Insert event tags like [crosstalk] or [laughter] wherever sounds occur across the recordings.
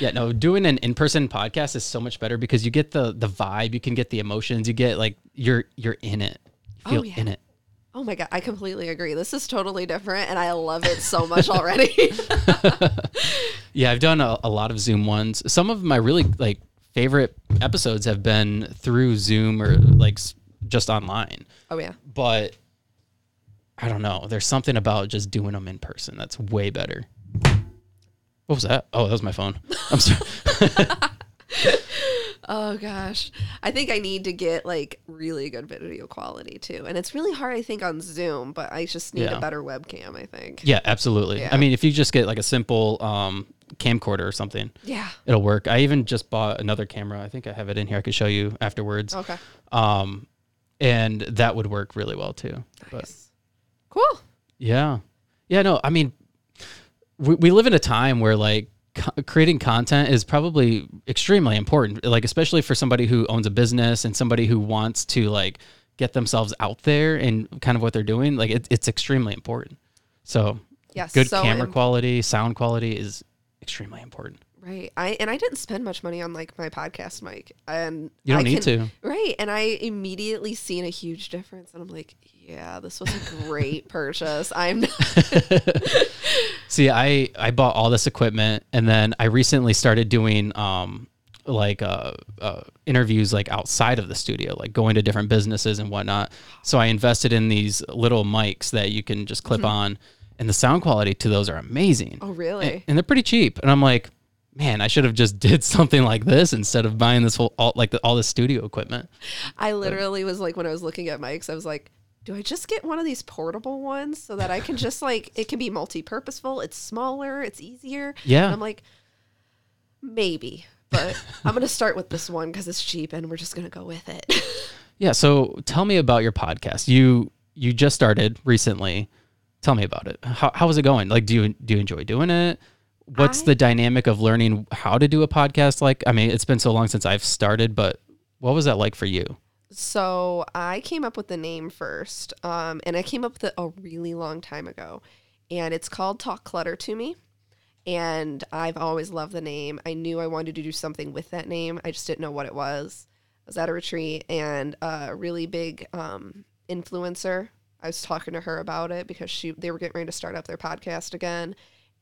Yeah, no, doing an in-person podcast is so much better because you get the the vibe, you can get the emotions, you get like you're you're in it. You oh, feel Oh, yeah. in it. Oh my god, I completely agree. This is totally different and I love it so much already. [laughs] [laughs] Yeah, I've done a, a lot of Zoom ones. Some of my really like favorite episodes have been through Zoom or like just online. oh yeah. But I don't know. There's something about just doing them in person that's way better. What was that? Oh, that was my phone. I'm sorry. [laughs] Oh gosh. I think I need to get like really good video quality too. And it's really hard I think on Zoom, but I just need Yeah. a better webcam, I think. yeah, absolutely. Yeah. I mean, if you just get like a simple um, camcorder or something, Yeah. it'll work. I even just bought another camera. I think I have it in here. I could show you afterwards. Okay. Um, and that would work really well too. But Nice. Cool. yeah, yeah. No, I mean, we we live in a time where like co- creating content is probably extremely important. Like especially for somebody who owns a business and somebody who wants to like get themselves out there and kind of what they're doing. Like it, it's extremely important. So Yes. good so camera im- quality, sound quality is extremely important. Right. I and I didn't spend much money on like my podcast mic. And You don't I need can- to. Right. And I immediately seen a huge difference and I'm like, yeah, this was a great [laughs] purchase. I'm [laughs] See, I I bought all this equipment, and then I recently started doing um like uh, uh interviews like outside of the studio, like going to different businesses and whatnot. So I invested in these little mics that you can just clip on, and the sound quality to those are amazing. Oh really? and, and they're pretty cheap. And I'm like, man, I should have just [laughs] did something like this instead of buying this whole all, like the, all this studio equipment. I literally was like when I was looking at mics, I was like, do I just get one of these portable ones so that I can just [laughs] like it can be multi-purposeful, it's smaller, it's easier. Yeah. And I'm like, maybe. But I'm gonna start with this one because it's cheap and we're just gonna go with it. [laughs] Yeah. So tell me about your podcast. You you just started recently. Tell me about it. How how is it going? Like, do you do you enjoy doing it? What's I- the dynamic of learning how to do a podcast? Like, I mean, it's been so long since I've started, but what was that like for you? So I came up with the name first, um, and I came up with it a really long time ago, and it's called Talk Clutter to Me. And I've always loved the name. I knew I wanted to do something with that name. I just didn't know what it was. I was at a retreat, and a really big um, influencer. I was talking to her about it because she they were getting ready to start up their podcast again,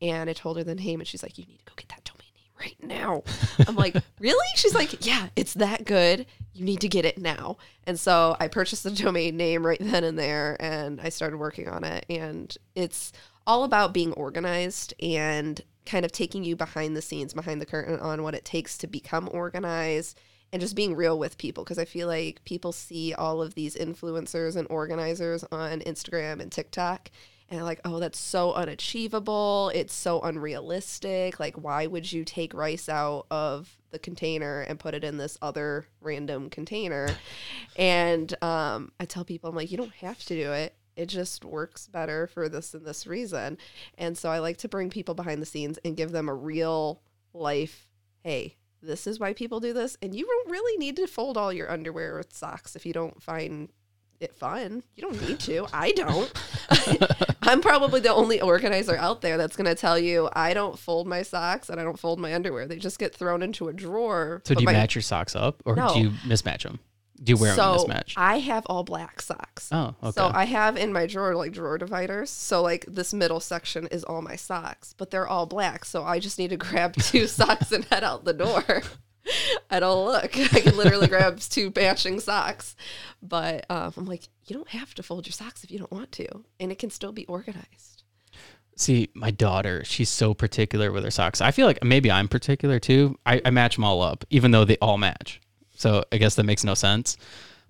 and I told her the name, and she's like, "You need to go get that domain name right now." [laughs] I'm like, "Really?" She's like, "Yeah, it's that good. You need to get it now." And so I purchased the domain name right then and there, and I started working on it. And it's all about being organized and kind of taking you behind the scenes, behind the curtain on what it takes to become organized and just being real with people because I feel like people see all of these influencers and organizers on Instagram and TikTok and like, oh, that's so unachievable. It's so unrealistic. Like, why would you take rice out of the container and put it in this other random container? And um, I tell people, I'm like, you don't have to do it. It just works better for this and this reason. And so I like to bring people behind the scenes and give them a real life, hey, this is why people do this. And you don't really need to fold all your underwear or socks if you don't find it fun. You don't need to. I don't. [laughs] I'm probably the only organizer out there that's going to tell you I don't fold my socks and I don't fold my underwear. They just get thrown into a drawer. So do you my- match your socks up, or No. do you mismatch them? Do you wear so them mismatched? I have all black socks. Oh, okay. So I have in my drawer like drawer dividers. So like this middle section is all my socks, but they're all black. So I just need to [laughs] grab two socks and head out the door. [laughs] I don't look. [laughs] I can literally grab two matching socks. But um, I'm like, you don't have to fold your socks if you don't want to, and it can still be organized. See, my daughter, she's so particular with her socks. I feel like maybe I'm particular too. I, I match them all up, even though they all match. So I guess that makes no sense.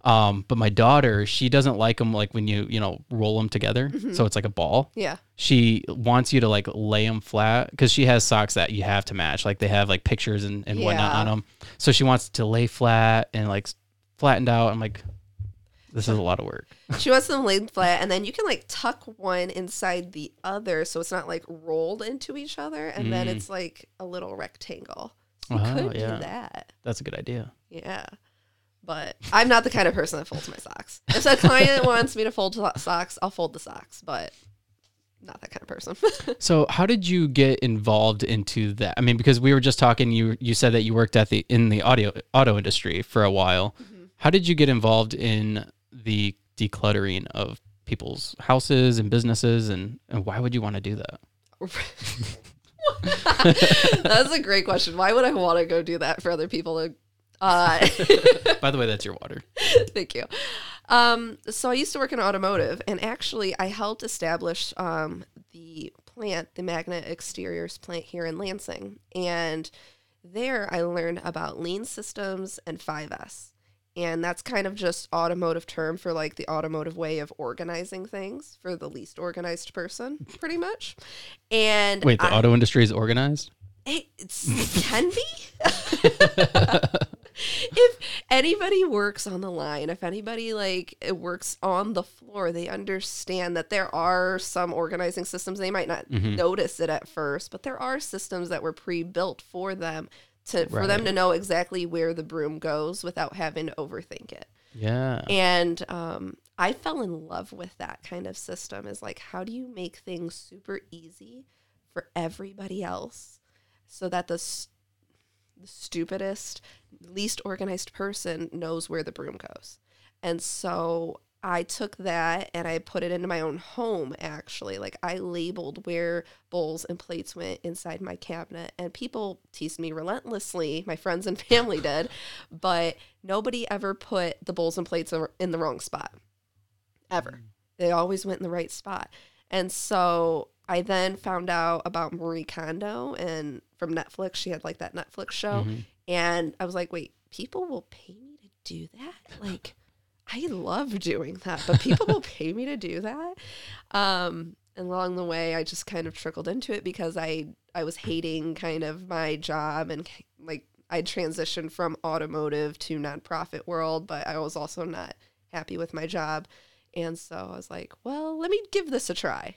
Um, but my daughter, she doesn't like them like when you you know roll them together, so it's like a ball. Yeah. She wants you to like lay them flat because she has socks that you have to match. Like they have like pictures and, and whatnot Yeah. on them. So she wants to lay flat and like flattened out. I'm like, this is a lot of work. [laughs] She wants them laid flat, and then you can like tuck one inside the other, so it's not like rolled into each other, and then Mm. it's like a little rectangle. So you Oh, could yeah. do that. That's a good idea. Yeah. But I'm not the kind of person that folds my socks. If a client [laughs] wants me to fold so- socks, I'll fold the socks. But not that kind of person. [laughs] So how did you get involved into that? I mean, because we were just talking, you you said that you worked at the in the audio auto industry for a while. Mm-hmm. How did you get involved in the decluttering of people's houses and businesses, and, and why would you want to do that? [laughs] That's a great question. Why would I want to go do that for other people to uh [laughs] By the way, that's your water. Thank you. Um, so I used to work in automotive, and actually, I helped establish um, the plant, the Magna Exteriors plant here in Lansing. And there, I learned about lean systems and 5S. And that's kind of just automotive term for like the automotive way of organizing things for the least organized person, pretty much. And Wait, the I- auto industry is organized. it, it can be. [laughs] [laughs] [laughs] if anybody works on the line, if anybody like it works on the floor, they understand that there are some organizing systems. They might not Mhm. notice it at first, but there are systems that were pre-built for them to for them to know exactly where the broom goes without having to overthink it. Yeah. And um, I fell in love with that kind of system. Is like, how do you make things super easy for everybody else, so that the, the stupidest, least organized person knows where the broom goes? And so I took that and I put it into my own home. Actually, like I labeled where bowls and plates went inside my cabinet, and people teased me relentlessly. My friends and family [laughs] did, but nobody ever put the bowls and plates in the wrong spot ever mm. they always went in the right spot and so i then found out about marie kondo and from netflix. She had like that netflix show. Mhm. and i was like wait people will pay me to do that? Like i love doing that but people will pay me to do that? Um and along the way i just kind of trickled into it because i i was hating kind of my job and like i transitioned from automotive to nonprofit world but i was also not happy with my job. And so i was like well let me give this a try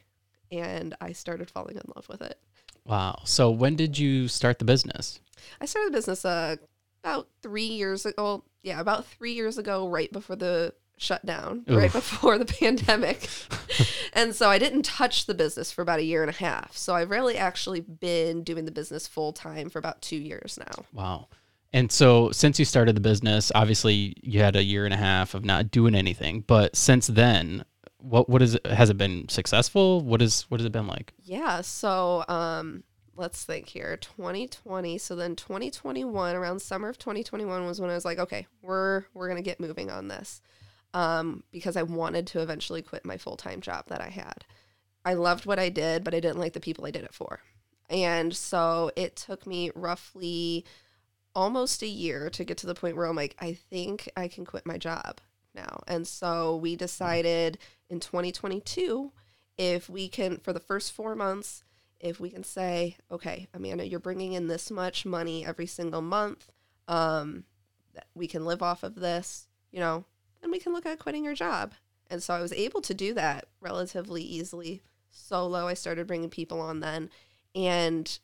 and i started falling in love with it Wow. So when did you start the business? I started the business uh, about three years ago. Yeah, about three years ago, right before the shutdown, right before the [laughs] pandemic. and so I didn't touch the business for about a year and a half. So I've really actually been doing the business full time for about two years now. Wow. And so since you started the business, obviously you had a year and a half of not doing anything, but since then, what what is it, has it been successful? What is what has it been like? Yeah. So um, let's think here 2020. So then 2021, around summer of 2021 was when I was like, okay, we're, we're going to get moving on this. Um, because I wanted to eventually quit my full time job that I had. I loved what I did, but I didn't like the people I did it for. And so it took me roughly almost a year to get to the point where I'm like, I think I can quit my job now. And so we decided in 2022 if we can, for the first four months, if we can say, okay, Amanda, you're bringing in this much money every single month, um, we can live off of this, you know, then we can look at quitting your job. And so I was able to do that relatively easily solo. I started bringing people on then, and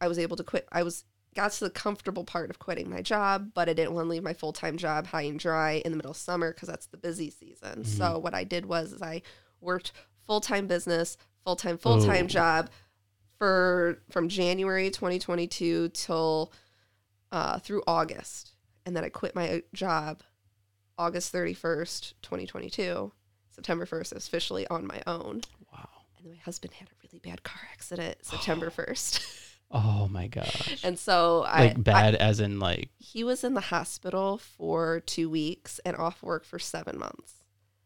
I was able to quit. I was got to the comfortable part of quitting my job, but I didn't want to leave my full time job high and dry in the middle of summer because that's the busy season. So what I did was is I worked full time business, full time full time Oh. job for from January 2022 till uh, through August, and then I quit my job August 31st, 2022. September 1st, I was officially on my own. Wow. And then my husband had a really bad car accident [gasps] September 1st. [laughs] Oh my gosh. and so I, Like bad as in like he was in the hospital for two weeks and off work for seven months.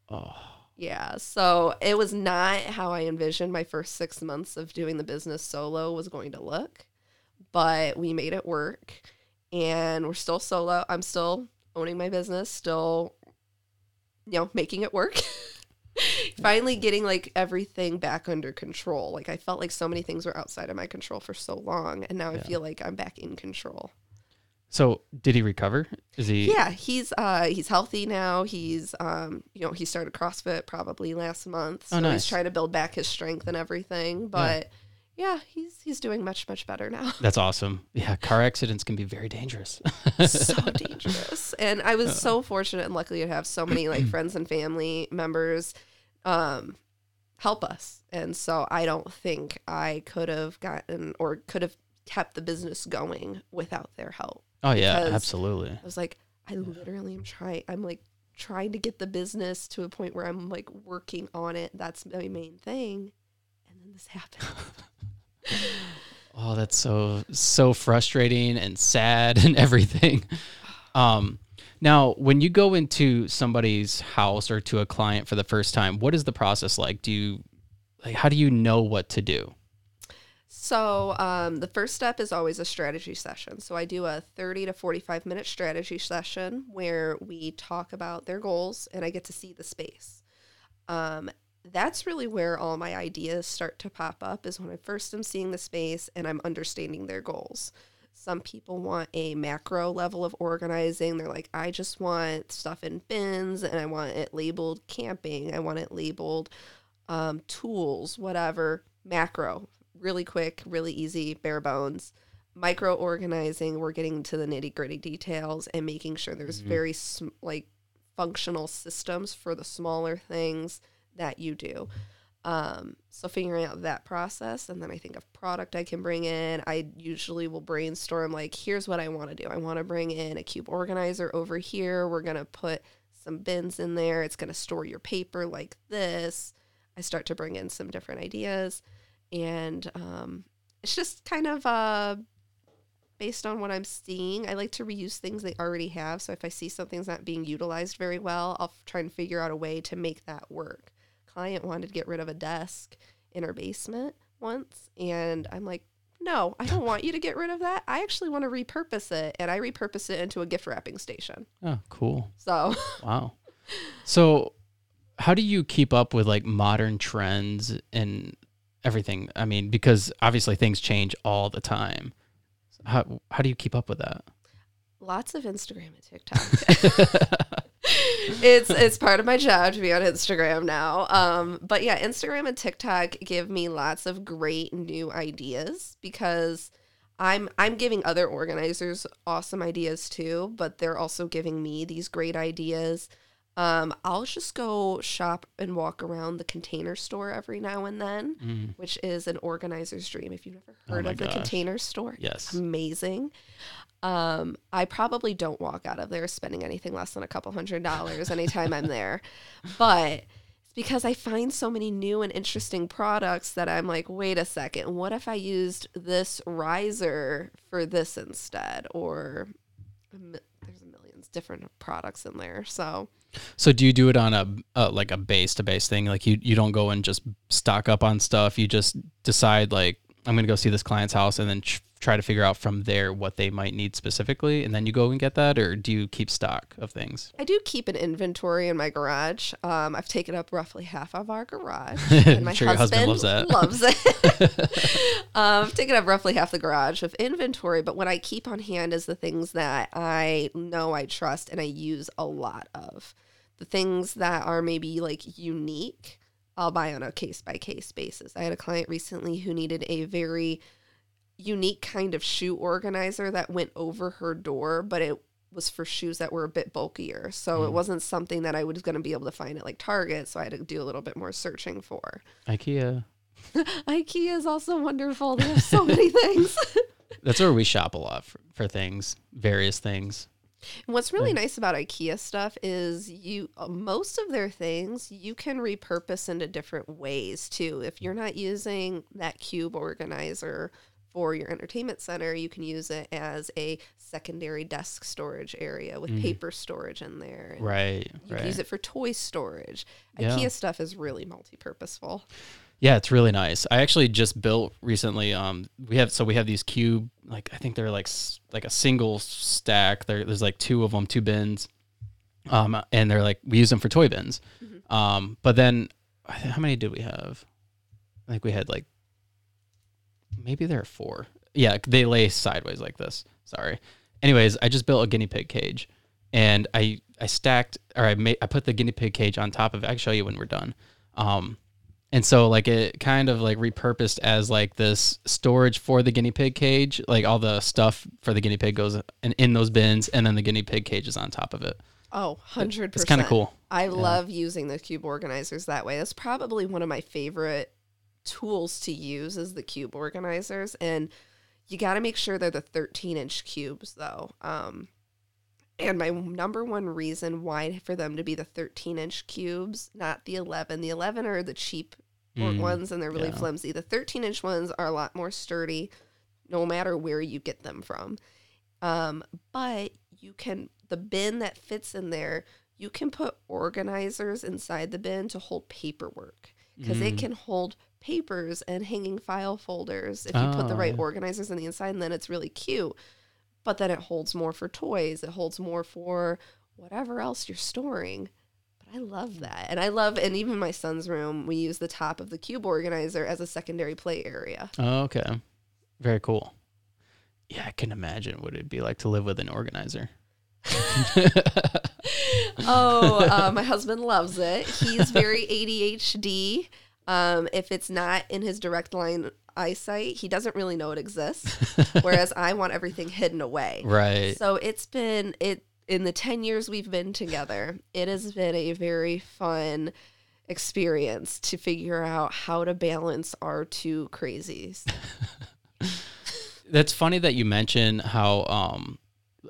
oh Yeah. So it was not how I envisioned my first six months of doing the business solo was going to look, but we made it work and we're still solo. I'm still owning my business, still, you know, making it work. [laughs] [laughs] Finally getting like everything back under control. Like I felt like so many things were outside of my control for so long and now I feel like I'm back in control. So did he recover? Is he Yeah, he's uh he's healthy now. He's um you know, he started CrossFit probably last month. So Oh, nice. he's trying to build back his strength and everything. But yeah, he's he's doing much, much better now. [laughs] That's awesome. Yeah, car accidents can be very dangerous. so [laughs] dangerous. And I was so fortunate and lucky to have so many like [clears throat] friends and family members um help us. And so I don't think I could have gotten or could have kept the business going without their help. Oh yeah, absolutely. I was like, I literally am trying. I'm like trying to get the business to a point where I'm like working on it. That's my main thing. And then this happened. [laughs] Oh, that's so so frustrating and sad [laughs] and everything. Um, now, when you go into somebody's house or to a client for the first time, what is the process like? Do you like how do you know what to do? So, um, the first step is always a strategy session. So, I do a 30 to 45 minute strategy session where we talk about their goals and I get to see the space. Um, that's really where all my ideas start to pop up is when I first am seeing the space and I'm understanding their goals. Some people want a macro level of organizing. They're like, I just want stuff in bins and I want it labeled camping. I want it labeled um, tools, whatever. Macro, really quick, really easy, bare bones. Micro organizing, we're getting to the nitty gritty details and making sure there's very sm- like functional systems for the smaller things that you do. Um, so figuring out that process, and then I think of product I can bring in. I usually will brainstorm like, here's what I want to do. I want to bring in a cube organizer over here. We're gonna put some bins in there. It's gonna store your paper like this. I start to bring in some different ideas, and um, it's just kind of uh, based on what I'm seeing. I like to reuse things they already have. So if I see something's not being utilized very well, I'll f- try and figure out a way to make that work. Client wanted to get rid of a desk in her basement once, and I'm like, no, I don't want you to get rid of that. I actually want to repurpose it, and I repurpose it into a gift wrapping station. Oh, cool. So [laughs] Wow. So, how do you keep up with like modern trends and everything? I mean, because obviously things change all the time. How how do you keep up with that? lots of Instagram and TikTok. [laughs] it's it's part of my job to be on Instagram now. Um, but yeah, Instagram and TikTok give me lots of great new ideas because I'm I'm giving other organizers awesome ideas too, but they're also giving me these great ideas. Um, I'll just go shop and walk around the container store every now and then, Mm, which is an organizer's dream. If you've never Oh heard my of the container store, yes. amazing. Um, I probably don't walk out of there spending anything less than a couple hundred dollars anytime I'm there, [laughs] but it's because I find so many new and interesting products that I'm like, wait a second, what if I used this riser for this instead? Or a there's millions different products in there, so So do you do it on a, a like a base to base thing? Like you you don't go and just stock up on stuff. You just decide like I'm gonna go see this client's house and then tr- try to figure out from there what they might need specifically, and then you go and get that, or do you keep stock of things? I do keep an inventory in my garage. Um, I've taken up roughly half of our garage, [laughs] and my sure your husband loves that. Loves it. [laughs] [laughs] um, I've taken up roughly half the garage of inventory, but what I keep on hand is the things that I know I trust and I use a lot of. The things that are maybe like unique, I'll buy on a case by case basis. I had a client recently who needed a very unique kind of shoe organizer that went over her door, but it was for shoes that were a bit bulkier. So it Mm. wasn't something that I was going to be able to find at like Target. So I had to do a little bit more searching for. [laughs] IKEA. IKEA is also wonderful. They have so [laughs] many things. [laughs] That's where we shop a lot for, for things, various things. And What's really nice about IKEA stuff is you uh, most of their things you can repurpose into different ways too. If you're not using that cube organizer for your entertainment center, you can use it as a secondary desk storage area with Mhm. paper storage in there. Right. You can use it for toy storage. Yeah. IKEA stuff is really multi-purposeful. Yeah, it's really nice. I actually just built recently. Um, we have so we have these cube, like I think they're like like a single stack. There, there's like two of them, two bins, um, and they're like we use them for toy bins. Mhm. Um, but then how many did we have? I think we had like maybe there are four. Yeah, they lay sideways like this. Sorry. Anyways, I just built a guinea pig cage, and I I stacked or I made I put the guinea pig cage on top of. it. I can show you when we're done. Um, and so like it kind of like repurposed as like this storage for the guinea pig cage. Like all the stuff for the guinea pig goes in, in those bins, and then the guinea pig cage is on top of it. Oh, 100%. It's kind of cool. I love using the cube organizers that way. That's probably one of my favorite tools to use is the cube organizers and you got to make sure they're the 13 inch cubes though. Um, and my number one reason why for them to be the 13 inch cubes, not the 11. The 11 are the cheap Mm, ones and they're really yeah. flimsy. The 13 inch ones are a lot more sturdy no matter where you get them from. Um, but you can, the bin that fits in there, you can put organizers inside the bin to hold paperwork because it Mm. can hold papers and hanging file folders if you put the Oh, right yeah. organizers on the inside, and then it's really cute. But then it holds more for toys, it holds more for whatever else you're storing. But I love that. And I love, and even my son's room, we use the top of the cube organizer as a secondary play area. Oh, okay. Very cool. Yeah, I can imagine what it'd be like to live with an organizer. [laughs] oh, uh, [laughs] my husband loves it. He's very ADHD. Um, if it's not in his direct line eyesight, he doesn't really know it exists. [laughs] Whereas I want everything hidden away. Right. So it's been it in the 10 years we've been together, it has been a very fun experience to figure out how to balance our two crazies. [laughs] That's funny that you mention how um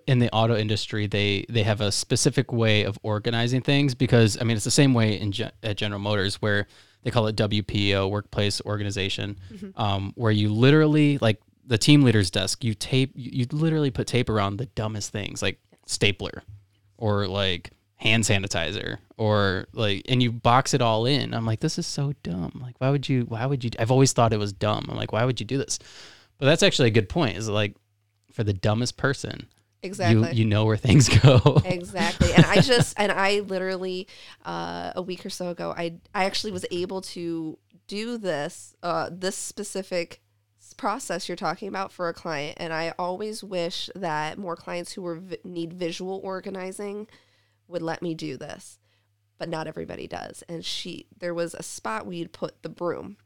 in the auto industry they they have a specific way of organizing things because I mean it's the same way in Gen- at General Motors where they call it WPO workplace organization um where you literally like the team leader's desk you tape you, you literally put tape around the dumbest things like stapler or like hand sanitizer or like and you box it all in. I'm like this is so dumb. Like why would you why would you I've always thought it was dumb. I'm like why would you do this? But that's actually a good point. Is like for the dumbest person, Exactly. you you know where things [laughs] go. exactly. And i just and i literally uh, a week or so ago i i actually was able to do this uh, this specific process you're talking about for a client. And i always wish that more clients who were need visual organizing would let me do this. But not everybody does. And she there was a spot we'd put the broom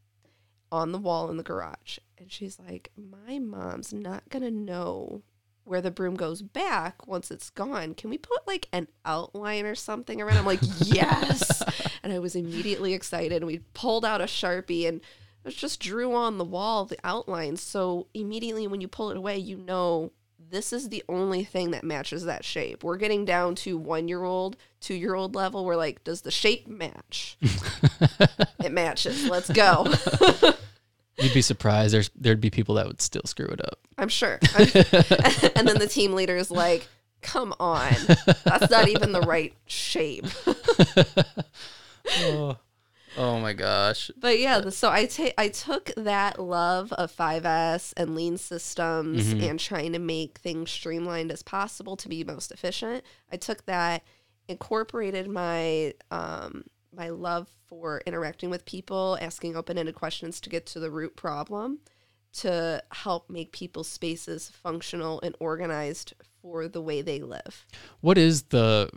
on the wall in the garage. And she's like my mom's not gonna know where the broom goes back once it's gone. Can we put like an outline or something around? I'm like, [laughs] yes. [laughs] and I was immediately excited. And we pulled out a Sharpie and it just drew on the wall the outlines. So immediately when you pull it away, you know this is the only thing that matches that shape. We're getting down to one year old, two year old level. We're like, does the shape match? [laughs] it matches. Let's go. You'd be surprised. There's there'd be people that would still screw it up. I'm sure. [laughs] I'm- [laughs] and then the team leader is like, come on. That's not even the right shape. [laughs] oh, oh my gosh. But yeah, the- so I ta- I took that love of 5S and lean systems and trying to make things streamlined as possible to be most efficient. I took that, incorporated my um my love for interacting with people, asking open-ended questions to get to the root problem, to help make people's spaces functional and organized for the way they live. What is the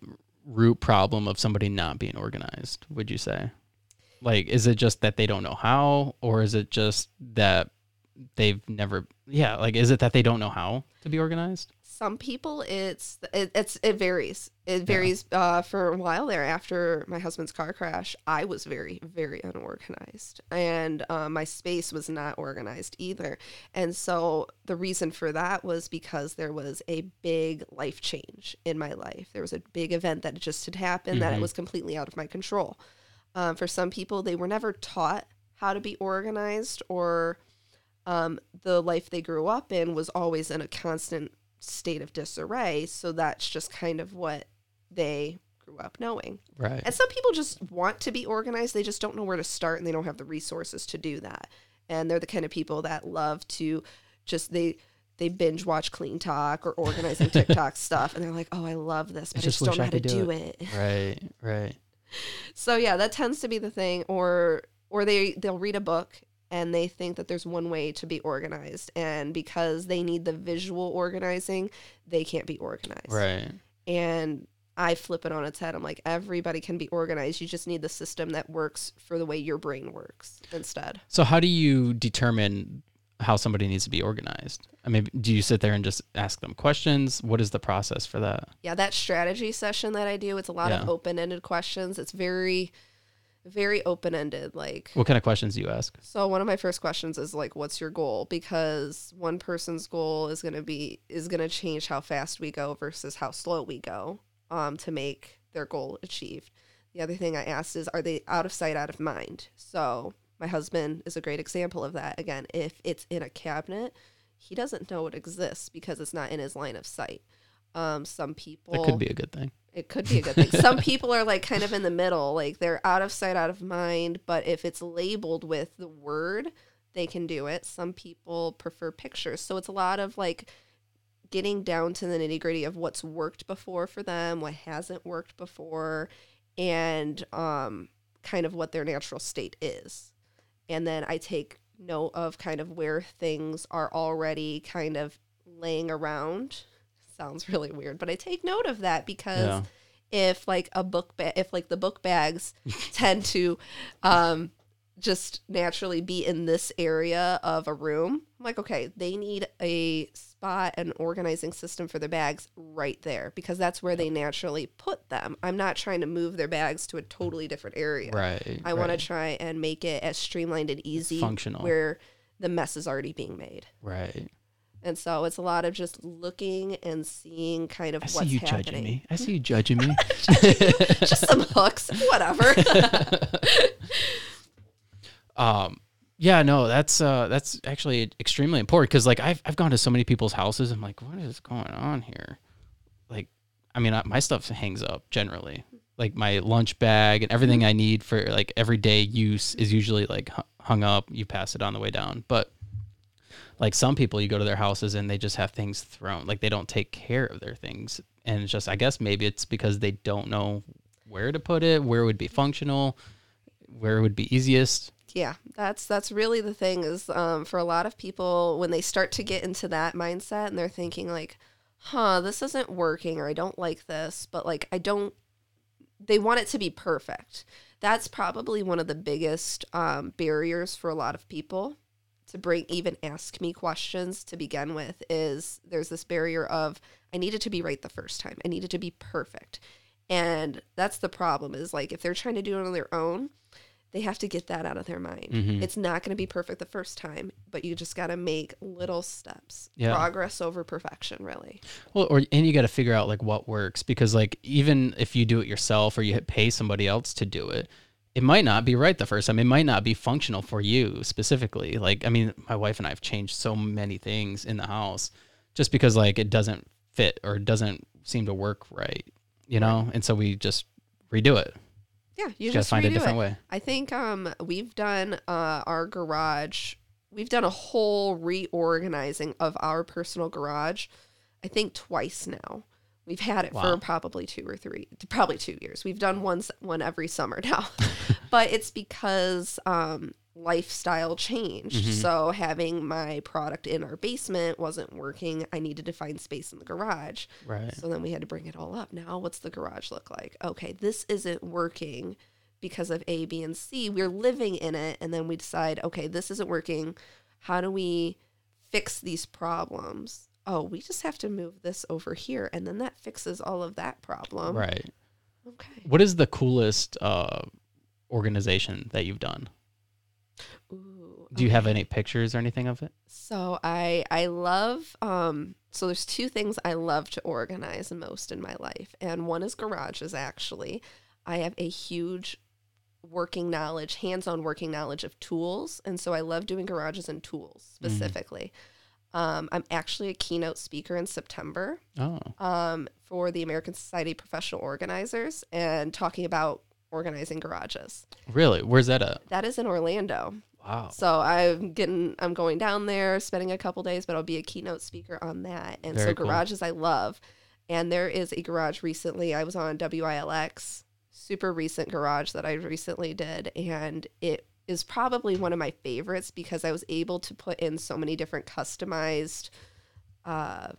root problem of somebody not being organized? Would you say? Like, is it just that they don't know how, or is it just that they've never? Yeah, like, is it that they don't know how to be organized? Some people it's it, it's it varies. It varies uh, for a while there after my husband's car crash i was very very unorganized. And uh, my space was not organized either. And so the reason for that was because there was a big life change in my life. There was a big event that just had happened that it was completely out of my control. Um, for some people they were never taught how to be organized or um, the life they grew up in was always in a constant state of disarray. So that's just kind of what they grew up knowing. Right. And some people just want to be organized, they just don't know where to start and they don't have the resources to do that. And they're the kind of people that love to just they they binge watch CleanTok or organizing [laughs] TikTok stuff and they're like, "Oh, I love this, but I just just, don't know I how to do do it." [laughs] Right. Right. So yeah, that tends to be the thing or or they they'll read a book and they think that there's one way to be organized and because they need the visual organizing, they can't be organized. Right. And I flip it on its head. I'm like everybody can be organized. You just need the system that works for the way your brain works instead. So how do you determine how somebody needs to be organized? I mean, do you sit there and just ask them questions? What is the process for that? Yeah, that strategy session that I do, it's a lot of open-ended questions. It's very very open-ended like What kind of questions do you ask? So one of my first questions is like, what's your goal? Because one person's goal is gonna be is gonna change how fast we go versus how slow we go, um, to make their goal achieved. The other thing I asked is, are they out of sight, out of mind? So my husband is a great example of that. Again, if it's in a cabinet, he doesn't know it exists because it's not in his line of sight. Um, some people That could be a good thing. It could be a good thing. Some people are like kind of in the middle, like they're out of sight, out of mind. But if it's labeled with the word, they can do it. Some people prefer pictures. So it's a lot of like getting down to the nitty gritty of what's worked before for them, what hasn't worked before, and um, kind of what their natural state is. And then I take note of kind of where things are already kind of laying around. Sounds really weird, but I take note of that because Yeah. if like a book bag, if like the book bags [laughs] tend to um, just naturally be in this area of a room, I'm like, okay, they need a spot, an organizing system for their bags right there because that's where they naturally put them. I'm not trying to move their bags to a totally different area. Right. I want to try and make it as streamlined and easy, Functional. where the mess is already being made. Right. And so it's a lot of just looking and seeing kind of I what's see you happening. judging me. I see you [laughs] judging me. [laughs] just some hooks, whatever. [laughs] Um, yeah, no, that's uh, that's actually extremely important because like I've I've gone to so many people's houses. I'm like, what is going on here? Like, I mean, I, my stuff hangs up generally. Like my lunch bag and everything I need for like everyday use is usually like hung up. You pass it on the way down, but like some people, you go to their houses and they just have things thrown. Like they don't take care of their things, and it's just I guess maybe it's because they don't know where to put it, where would be functional, where it would be easiest. yeah, that's that's really the thing is um, for a lot of people when they start to get into that mindset and they're thinking like, huh, this isn't working or I don't like this, but like I don't. They want it to be perfect. That's probably one of the biggest um, barriers for a lot of people to bring even ask me questions to begin with is there's this barrier of I need it to be right the first time. I need it to be perfect. And that's the problem is like if they're trying to do it on their own, they have to get that out of their mind. Mhm. It's not going to be perfect the first time, but you just got to make little steps. Yeah. Progress over perfection, really. Well, or and you got to figure out like what works because like even if you do it yourself or you pay somebody else to do it, it might not be right the first time. It might not be functional for you specifically. Like I mean, my wife and I have changed so many things in the house just because like it doesn't fit or it doesn't seem to work right, you know? And so we just redo it. Yeah, you You just find a different it. way. I think um, we've done uh, our garage. We've done a whole reorganizing of our personal garage. I think twice now. We've had it Wow. for probably two or three, probably two years. We've done one one every summer [laughs] now, but it's because um, lifestyle changed. Mhm. So having my product in our basement wasn't working. I needed to find space in the garage. Right. So then we had to bring it all up. Now, what's the garage look like? Okay, this isn't working because of A, B, and C. We're living in it. And then we decide, okay, this isn't working. How do we fix these problems? Oh, we just have to move this over here. And then that fixes all of that problem. Right. Okay. What is the coolest uh organization that you've done? Ooh, Do you have any pictures or anything of it? So I I love um so there's two things I love to organize most in my life and one is garages actually. I have a huge working knowledge, hands-on working knowledge of tools and so I love doing garages and tools specifically. Um, I'm actually a keynote speaker in September Oh, um, for the American Society of Professional Organizers and talking about organizing garages. really? Where's that at? That is in Orlando. Wow. So I'm getting, I'm going down there, spending a couple days, but I'll be a keynote speaker on that. And Very so cool. garages I love, and there is a garage recently. I was on WILX, super recent garage that I recently did, and it is probably one of my favorites because I was able to put in so many different customized uh,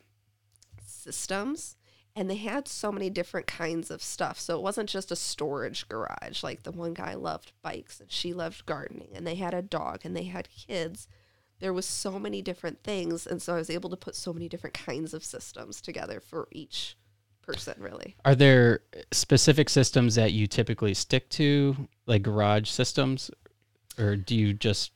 systems. And they had so many different kinds of stuff. So it wasn't just a storage garage. Like the one guy loved bikes and she loved gardening and they had a dog and they had kids. there was so many different things and so I was able to put so many different kinds of systems together for each person really. Are there specific systems that you typically stick to, like garage systems, or do you just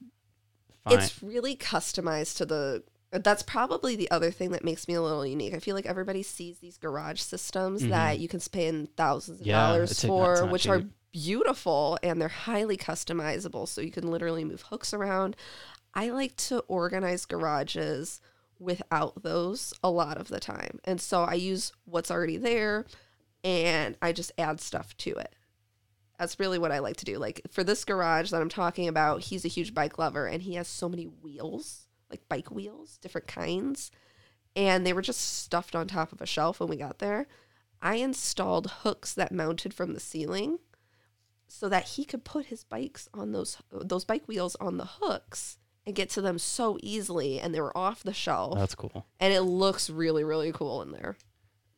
find? It's really customized to the. That's probably the other thing that makes me a little unique. I feel like everybody sees these garage systems that you can spend thousands of Mm-hmm. Yeah, dollars for, which are beautiful and they're highly customizable. So you can literally move hooks around. I like to organize garages without those a lot of the time. And so I use what's already there and I just add stuff to it. That's really what I like to do. Like for this garage that I'm talking about, he's a huge bike lover and he has so many wheels, like bike wheels, different kinds. And they were just stuffed on top of a shelf when we got there. I installed hooks that mounted from the ceiling so that he could put his bikes on those those bike wheels on the hooks and get to them so easily and they were off the shelf That's cool. and it looks really really cool in there.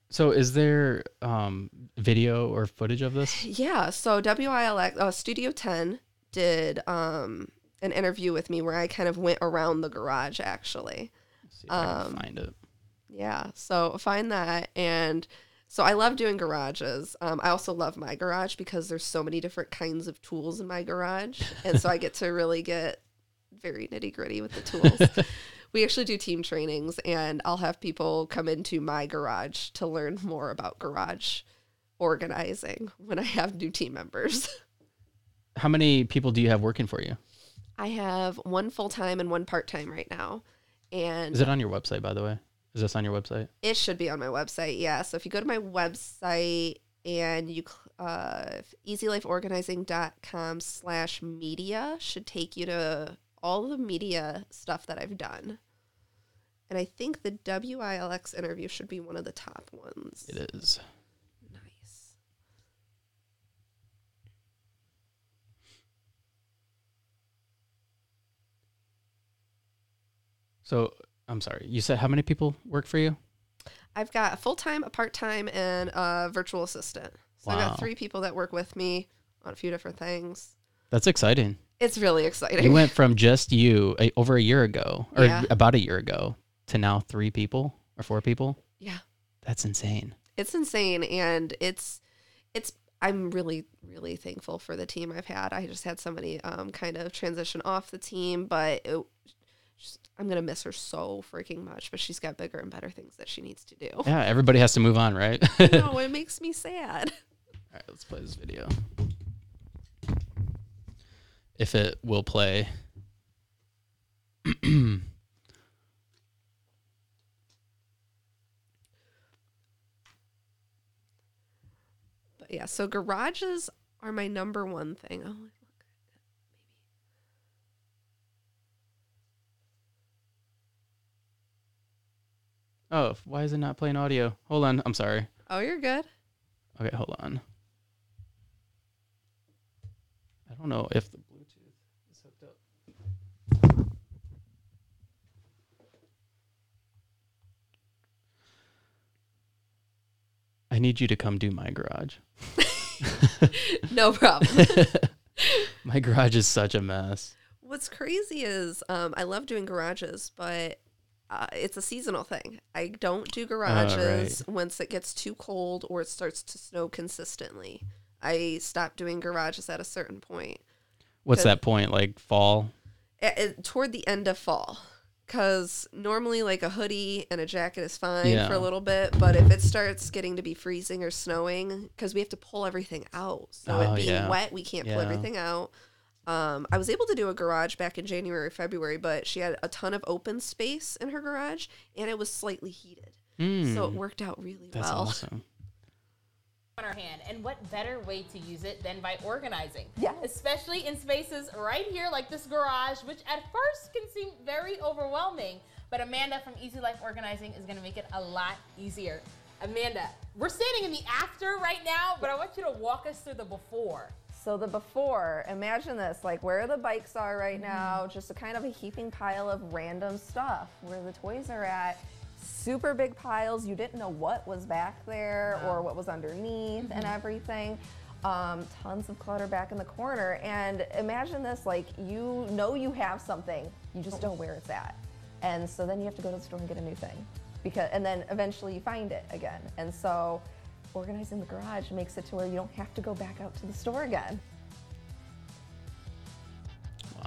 So, is there um, video or footage of this? Yeah, so WILX uh, Studio 10 did um an interview with me where I kind of went around the garage actually. Let's see if I can Um, find it. Yeah, so find that and so I love doing garages. Um, I also love my garage because there's so many different kinds of tools in my garage, and so I get to really get very nitty gritty with the tools. [laughs] we actually do team trainings, and I'll have people come into my garage to learn more about garage organizing when I have new team members. [laughs] How many people do you have working for you? I have one full time and one part time right now, and Is it on your website, by the way? Is this on your website? It should be on my website, yeah. So if you go to my website and you uh, easylifeorganizing.com slash media should take you to all the media stuff that I've done. And I think the WILX interview should be one of the top ones. It is. Nice. So, I'm sorry. You said how many people work for you? I've got a full time, a part time, and a virtual assistant. So I've got three people that work with me on a few different things. That's exciting. It's really exciting. You went from just you a, over a year ago, or Yeah. about a year ago, to now three people or four people. yeah. That's insane. it's insane and it's it's i'm really really thankful for the team i've had i just had somebody um, kind of transition off the team but it, just, i'm gonna miss her so freaking much but she's got bigger and better things that she needs to do Yeah, everybody has to move on, right? [laughs] no [laughs] it makes me sad All right, let's play this video. If it will play. [clears throat] yeah so garages are my number one thing oh look Oh, why is it not playing audio? Hold on. I'm sorry. oh you're good Okay, hold on. I don't know if the Bluetooth is hooked up. I need you to come do my garage. [laughs] no problem [laughs] My garage is such a mess. What's crazy is um, I love doing garages, but uh, it's a seasonal thing. I don't do garages once it gets too cold or it starts to snow consistently. I stop doing garages at a certain point, What's that point? Like fall? Toward the end of fall. Because normally, like a hoodie and a jacket is fine Yeah. for a little bit, but if it starts getting to be freezing or snowing, because we have to pull everything out, so Oh, it being yeah. wet, we can't pull everything out. Um, I was able to do a garage back in January, February, but she had a ton of open space in her garage, and it was slightly heated, so it Mm, worked out really that's well. awesome. On our hand. And what better way to use it than by organizing? yeah Especially in spaces right here, like this garage, which at first can seem very overwhelming. But Amanda from Easy Life Organizing is going to make it a lot easier. Amanda, we're standing in the after right now, but I want you to walk us through the before. So the before, imagine this, like where the bikes are right now, mm-hmm. just a kind of a heaping pile of random stuff. Where the toys are at, super big piles. You didn't know what was back there or what was underneath and everything. Um, tons of clutter back in the corner. And imagine this, like you know you have something You just don't know where it's at. And so then you have to go to the store and get a new thing. Because and then eventually you find it again. And so organizing the garage makes it to where you don't have to go back out to the store again.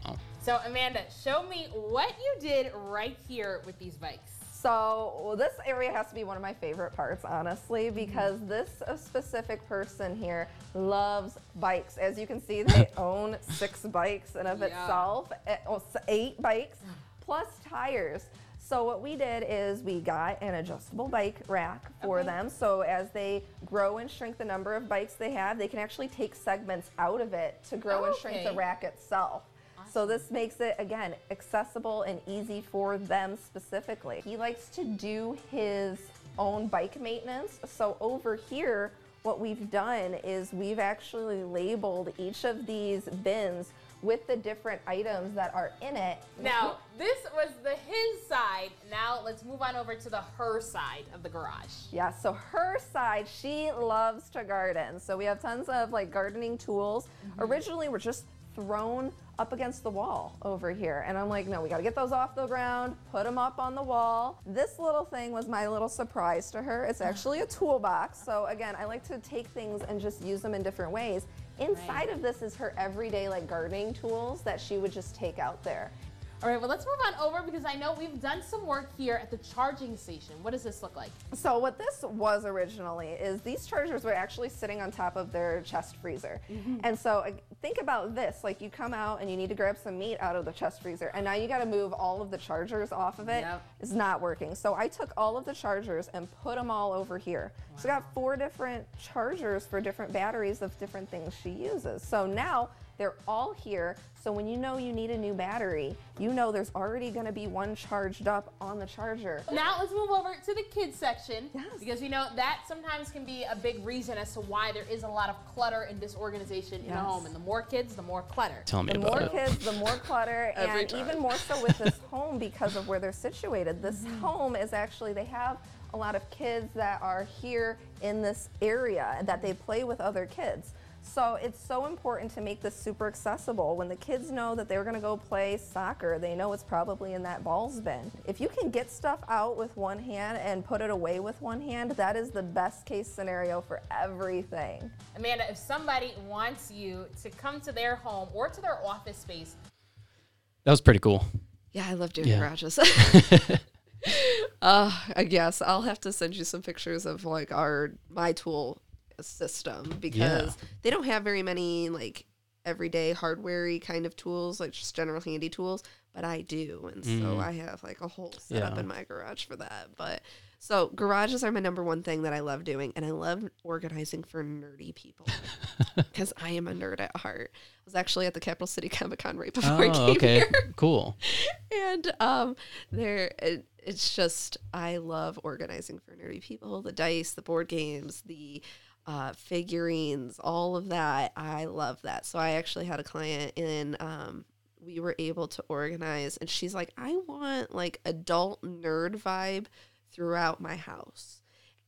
Wow. So Amanda, show me what you did right here with these bikes. So well, this area has to be one of my favorite parts, honestly, because this uh, specific person here loves bikes. As you can see, they [laughs] own six bikes and of Yeah. itself, eh, oh, eight bikes plus tires. So what we did is we got an adjustable bike rack for Okay. them. So as they grow and shrink the number of bikes they have, they can actually take segments out of it to grow and shrink the rack itself. So this makes it again accessible and easy for them specifically. He likes to do his own bike maintenance. So over here, what we've done is we've actually labeled each of these bins with the different items that are in it. Now, this was the his side. Now let's move on over to the her side of the garage. Yeah, so her side, she loves to garden. So we have tons of like gardening tools. Mm-hmm. Originally, we're just thrown up against the wall over here. And I'm like, no, we got to get those off the ground, put them up on the wall. This little thing was my little surprise to her. It's [sighs] actually a toolbox. So again, I like to take things and just use them in different ways. Inside of this is her everyday like gardening tools that she would just take out there. All right, well, let's move on over because I know we've done some work here at the charging station. What does this look like? So what this was originally is these chargers were actually sitting on top of their chest freezer. And so uh, think about this, like you come out and you need to grab some meat out of the chest freezer and now you got to move all of the chargers off of it. Yep. It's not working. So I took all of the chargers and put them all over here. So I got four different chargers for different batteries of different things she uses. So now they're all here. So when you know you need a new battery, you know there's already going to be one charged up on the charger. Now let's move over to the kids section Yes. because we know that sometimes can be a big reason as to why there is a lot of clutter and disorganization in a home. And the more kids, the more clutter. Tell me The about more it. kids, the more clutter, [laughs] and time. even more so with this [laughs] home because of where they're situated. This Mm-hmm. home is actually, they have a lot of kids that are here in this area that they play with other kids. So it's so important to make this super accessible. When the kids know that they're gonna go play soccer, they know it's probably in that balls bin. If you can get stuff out with one hand and put it away with one hand, that is the best case scenario for everything. Amanda, if somebody wants you to come to their home or to their office space, That was pretty cool. Yeah, I love doing Yeah. garages. [laughs] uh, I guess I'll have to send you some pictures of like our my tool system because they don't have very many like everyday hardwarey kind of tools, like just general handy tools, but I do. And so I have like a whole setup Yeah. in my garage for that. But so garages are my number one thing that I love doing and I love organizing for nerdy people [laughs] because I am a nerd at heart. I was actually at the Capital City Comic Con right [laughs] before I Oh, came okay. here Cool. [laughs] and um there it, it's just i love organizing for nerdy people the dice the board games the uh, figurines all of that. I love that. So i actually had a client in um we were able to organize and she's like i want like adult nerd vibe throughout my house.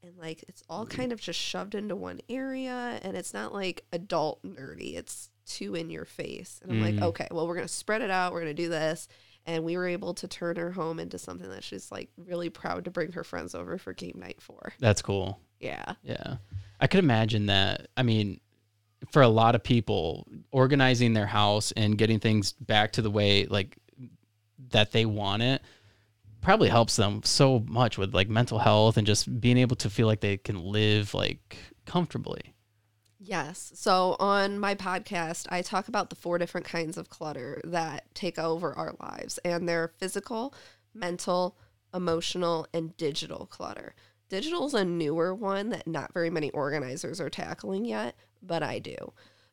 And like it's all kind of just shoved into one area and it's not like adult nerdy. It's too in your face. And i'm like Mm. okay well we're gonna spread it out. We're gonna do this. And we were able to turn her home into something that she's like really proud to bring her friends over for game night for. That's cool. yeah. Yeah. I could imagine that. I mean, for a lot of people, organizing their house and getting things back to the way like that they want it probably helps them so much with like mental health and just being able to feel like they can live like comfortably. Yes. So on my podcast, I talk about the four different kinds of clutter that take over our lives, and they're physical, mental, emotional, and digital clutter. Digital is a newer one that not very many organizers are tackling yet, but I do.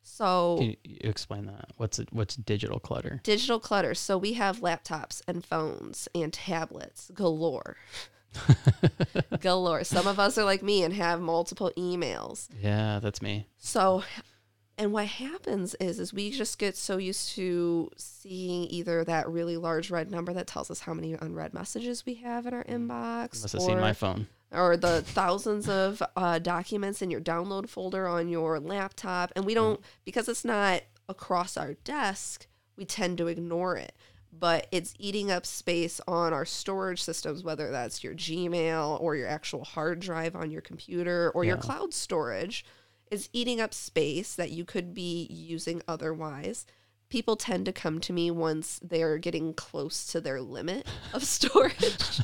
So Can you you explain that? What's it, what's digital clutter? digital clutter. So we have laptops and phones and tablets galore. [laughs] galore. Some of us are like me and have multiple emails. Yeah, that's me. So, and what happens is, is we just get so used to seeing either that really large red number that tells us how many unread messages we have in our inbox, Must have seen my phone. or the thousands of uh, documents in your download folder on your laptop, and we don't because it's not across our desk. We tend to ignore it. but it's eating up space on our storage systems, whether that's your Gmail or your actual hard drive on your computer or your cloud storage. Is eating up space that you could be using otherwise. People tend to come to me once they're getting close to their limit of [laughs] storage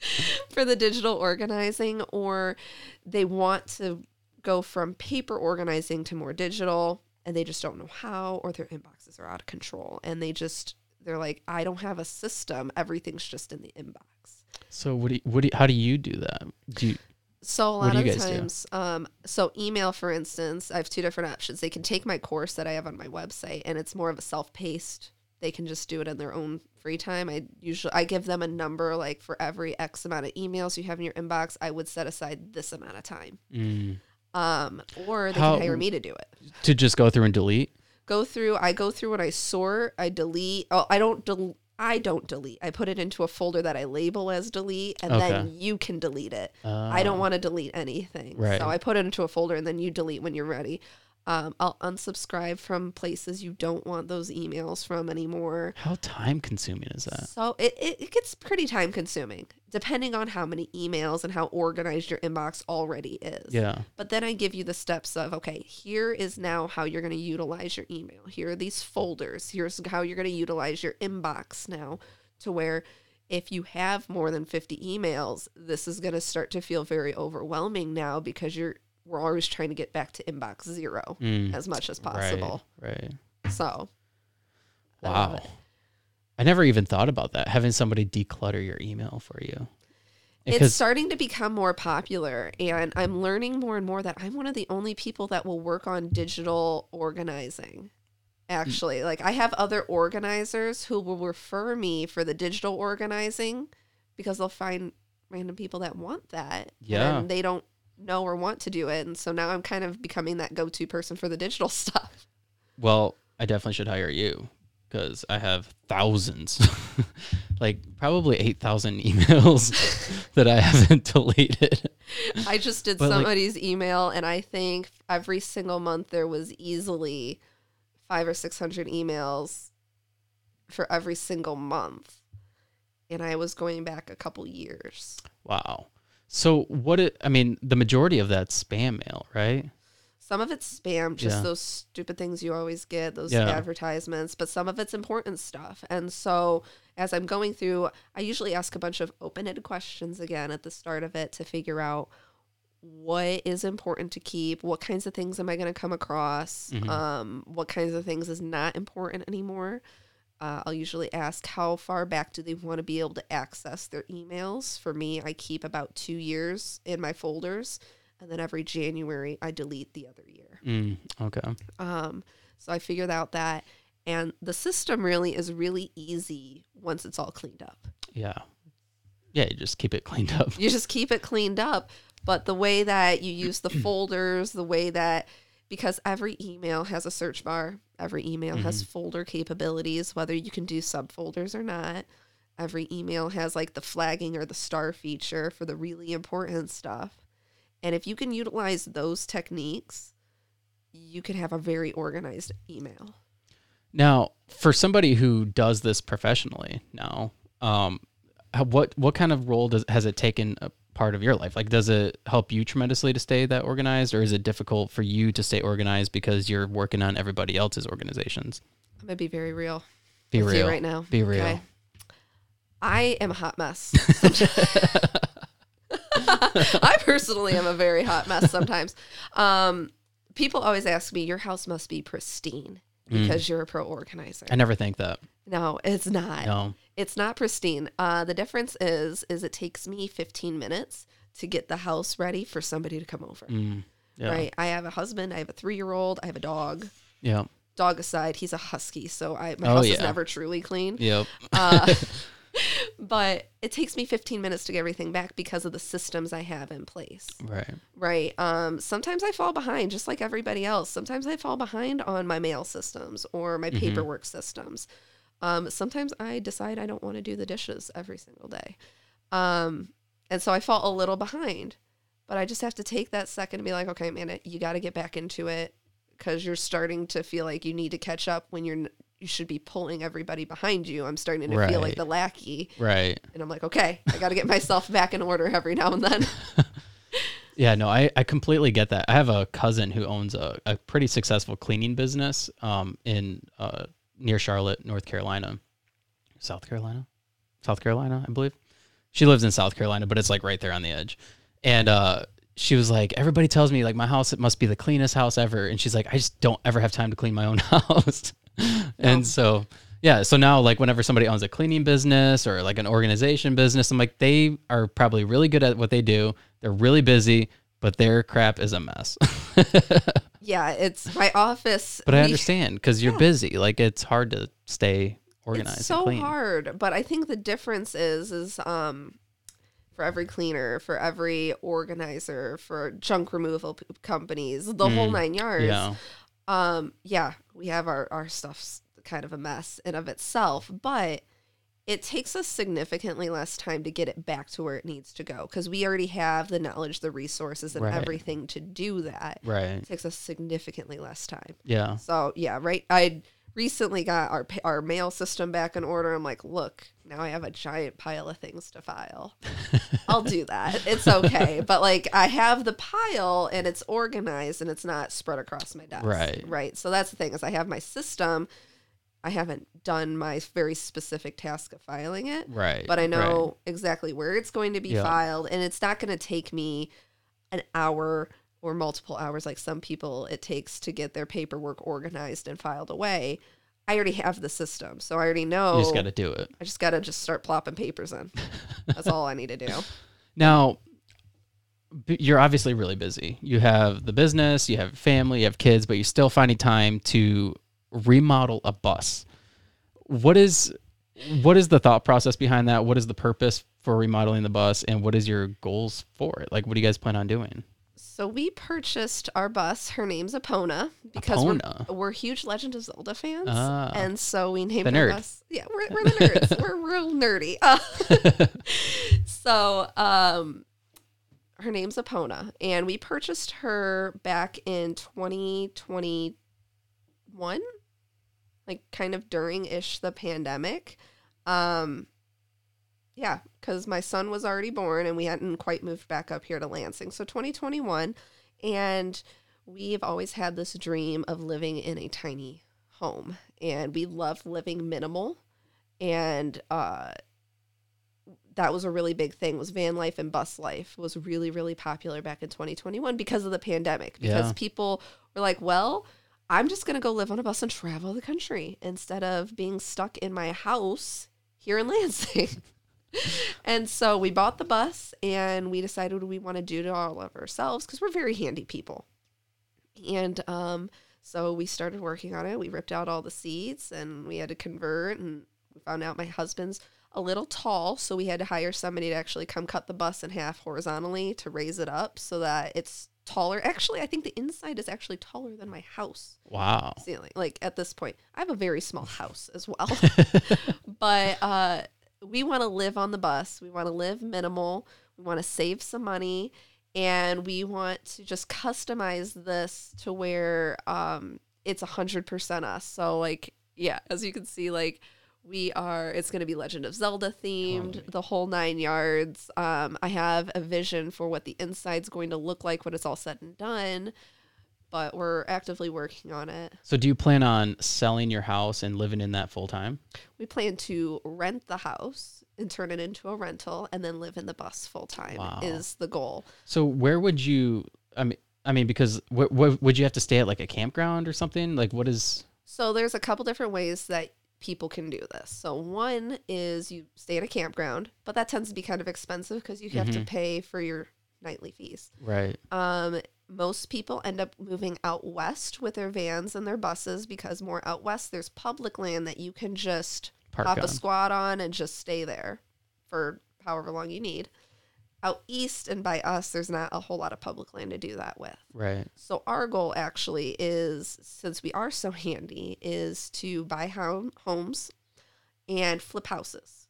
[laughs] for the digital organizing, or they want to go from paper organizing to more digital and they just don't know how, or their inboxes are out of control and they just, they're like, I don't have a system. Everything's just in the inbox. So what do you, what do you, how do you do that? Do you, So a lot of you the guys do? times, um, so email, for instance, I have two different options. They can take my course that I have on my website, and it's more of a self-paced. They can just do it in their own free time. I usually I give them a number like for every X amount of emails you have in your inbox, I would set aside this amount of time. mm, Um, or they How- can hire me to do it. to just go through and delete? Go through. I go through and I sort. I delete. Oh, I don't del- I don't delete. I put it into a folder that I label as delete, and then you can delete it. I don't Uh, want to delete anything. Right. So I put it into a folder and then you delete when you're ready. Um, I'll unsubscribe from places you don't want those emails from anymore. How time consuming is that? So it, it, it gets pretty time consuming depending on how many emails and how organized your inbox already is. Yeah. But then I give you the steps of okay, here is now how you're going to utilize your email. Here are these folders. Here's how you're going to utilize your inbox now to where if you have more than 50 emails, this is going to start to feel very overwhelming now because you're we're always trying to get back to inbox 0 Mm, as much as possible. Right. right. So Wow. I never even thought about that. Having somebody declutter your email for you. it's starting to become more popular and i'm learning more and more that i'm one of the only people that will work on digital organizing actually like i have other organizers who will refer me for the digital organizing because they'll find random people that want that Yeah. and they don't know or want to do it and so now i'm kind of becoming that go-to person for the digital [laughs] stuff well, I definitely should hire you because I have thousands, [laughs] like probably eight thousand [laughs] emails that I haven't deleted. I just did But, like- somebody's email, and I think every single month there was easily five or six hundred emails for every single month, and I was going back a couple years. Wow. So what? It, I mean, the majority of that's spam mail, right? Some of it's spam, just Yeah. those stupid things you always get, those Yeah. advertisements, but some of it's important stuff. And so as I'm going through, I usually ask a bunch of open ended questions again at the start of it to figure out what is important to keep, what kinds of things am I going to come across, Mhm. um, what kinds of things is not important anymore. Uh, I'll usually ask how far back do they want to be able to access their emails. For me, I keep about two years in my folders, and then every January I delete the other year. Mm, okay. Um, so I figured out that, and the system really is really easy once it's all cleaned up. Yeah. Yeah. You just keep it cleaned up. You just keep it cleaned up, but the way that you use the [clears throat] folders, the way that because every email has a search bar, every email has folder capabilities, whether you can do subfolders or not. Every email has like the flagging or the star feature for the really important stuff. And if you can utilize those techniques, you can have a very organized email. Now, for somebody who does this professionally now, um, what what kind of role does has it taken a part of your life? Like, does it help you tremendously to stay that organized, or is it difficult for you to stay organized because you're working on everybody else's organizations? I'm gonna be very real. Be real right now. Be real. I am a hot mess. [laughs] [laughs] I personally am a very hot mess sometimes. Um, people always ask me, "Your house must be pristine because you're a pro organizer." Mm. I never think that. no, it's not. No. It's not pristine. Uh, the difference is, is it takes me 15 minutes to get the house ready for somebody to come over. Mm, yeah. Right? I have a husband. I have a three-year-old. I have a dog. Yeah. Dog aside, he's a husky, so I my Oh, house is never truly clean. Yep. Uh, [laughs] but it takes me 15 minutes to get everything back because of the systems I have in place. Right. Right. Um, sometimes I fall behind, just like everybody else. Sometimes I fall behind on my mail systems or my paperwork systems. Um, sometimes I decide I don't want to do the dishes every single day. Um, and so I fall a little behind. But I just have to take that second and be like, okay, man, you got to get back into it because you're starting to feel like you need to catch up when you're n- you should be pulling everybody behind you. I'm starting to feel like the lackey. Right. And I'm like, okay, I got to get myself back in order every now and then. [laughs] Yeah, no, I, I completely get that. I have a cousin who owns a, a pretty successful cleaning business um, in uh, near Charlotte, North Carolina, South Carolina, South Carolina, I believe. She lives in South Carolina, but it's like right there on the edge. And uh, she was like, everybody tells me like my house it must be the cleanest house ever, and she's like, I just don't ever have time to clean my own [laughs] house. and so yeah, so now like whenever somebody owns a cleaning business or like an organization business, I'm like they are probably really good at what they do. They're really busy, but their crap is a mess. [laughs] yeah, it's my office. but I understand because you're busy. Like it's hard to stay organized. It's so hard, but I think the difference is is um for every cleaner, for every organizer, for junk removal p- companies, the whole Mm, nine yards. Yeah, Um, yeah, we have our our stuff's kind of a mess in of itself, but it takes us significantly less time to get it back to where it needs to go because we already have the knowledge, the resources, and Right. everything to do that. right. It takes us significantly less time. Yeah, So yeah, right. I recently got our our mail system back in order. I'm like, look, now I have a giant pile of things to file. [laughs] I'll do that. It's okay. but like, I have the pile and it's organized and it's not spread across my desk. Right. Right. So that's the thing is I have my system. I haven't done my very specific task of filing it right. but I right. know exactly where it's going to be Yeah. filed, and it's not going to take me an hour or multiple hours like some people it takes to get their paperwork organized and filed away. I already have the system, so I already know. you just got to do it. I just got to just start plopping papers in. That's all I need to do. [laughs] Now, you're obviously really busy. You have the business, you have family, you have kids, but you're still finding time to remodel a bus. What is what is the thought process behind that? What is the purpose for remodeling the bus and what is your goals for it? Like what do you guys plan on doing? So we purchased our bus. Her name's Epona because Epona. we're we're huge Legend of Zelda fans, Ah. and so we named The our bus. Yeah, we're, we're the nerds. [laughs] we're real nerdy. Uh, [laughs] so um, her name's Epona, and we purchased her back in 2021, like kind of during ish the pandemic. Um, yeah, because my son was already born and we hadn't quite moved back up here to Lansing. So 2021. And we've always had this dream of living in a tiny home. And we love living minimal. And uh, that was a really big thing was van life and bus life was really, really popular back in 2021 because of the pandemic. Because Yeah. people were like, well, I'm just going to go live on a bus and travel the country instead of being stuck in my house here in [laughs] Lansing. and so we bought the bus and we decided we want to do it all of ourselves because we're very handy people. And um, so we started working on it. We ripped out all the seats and we had to convert. And we found out my husband's a little tall. So we had to hire somebody to actually come cut the bus in half horizontally to raise it up so that it's taller. Actually, I think the inside is actually taller than my house Wow. ceiling. Like at this point, I have a very small house as well. [laughs] [laughs] but uh, we want to live on the bus. We want to live minimal. We want to save some money, and we want to just customize this to where um, it's a hundred percent us. So like, yeah, as you can see, like. We are, it's going to be Legend of Zelda themed, the whole nine yards. Um, I have a vision for what the inside's going to look like when it's all said and done, but we're actively working on it. So do you plan on selling your house and living in that full time? We plan to rent the house and turn it into a rental and then live in the bus full time Wow. is the goal. So where would you I mean I mean because what, what would you have to stay at like a campground or something? Like what is So there's a couple different ways that people can do this. So one is you stay at a campground, but that tends to be kind of expensive because you have to Mhm. pay for your nightly fees. right? Um, most people end up moving out west with their vans and their buses because more out west there's public land that you can just Park hop on. a squad on and just stay there for however long you need. Out east and by us, there's not a whole lot of public land to do that with. Right. So our goal actually is, since we are so [laughs] handy, is to buy home, homes and flip houses.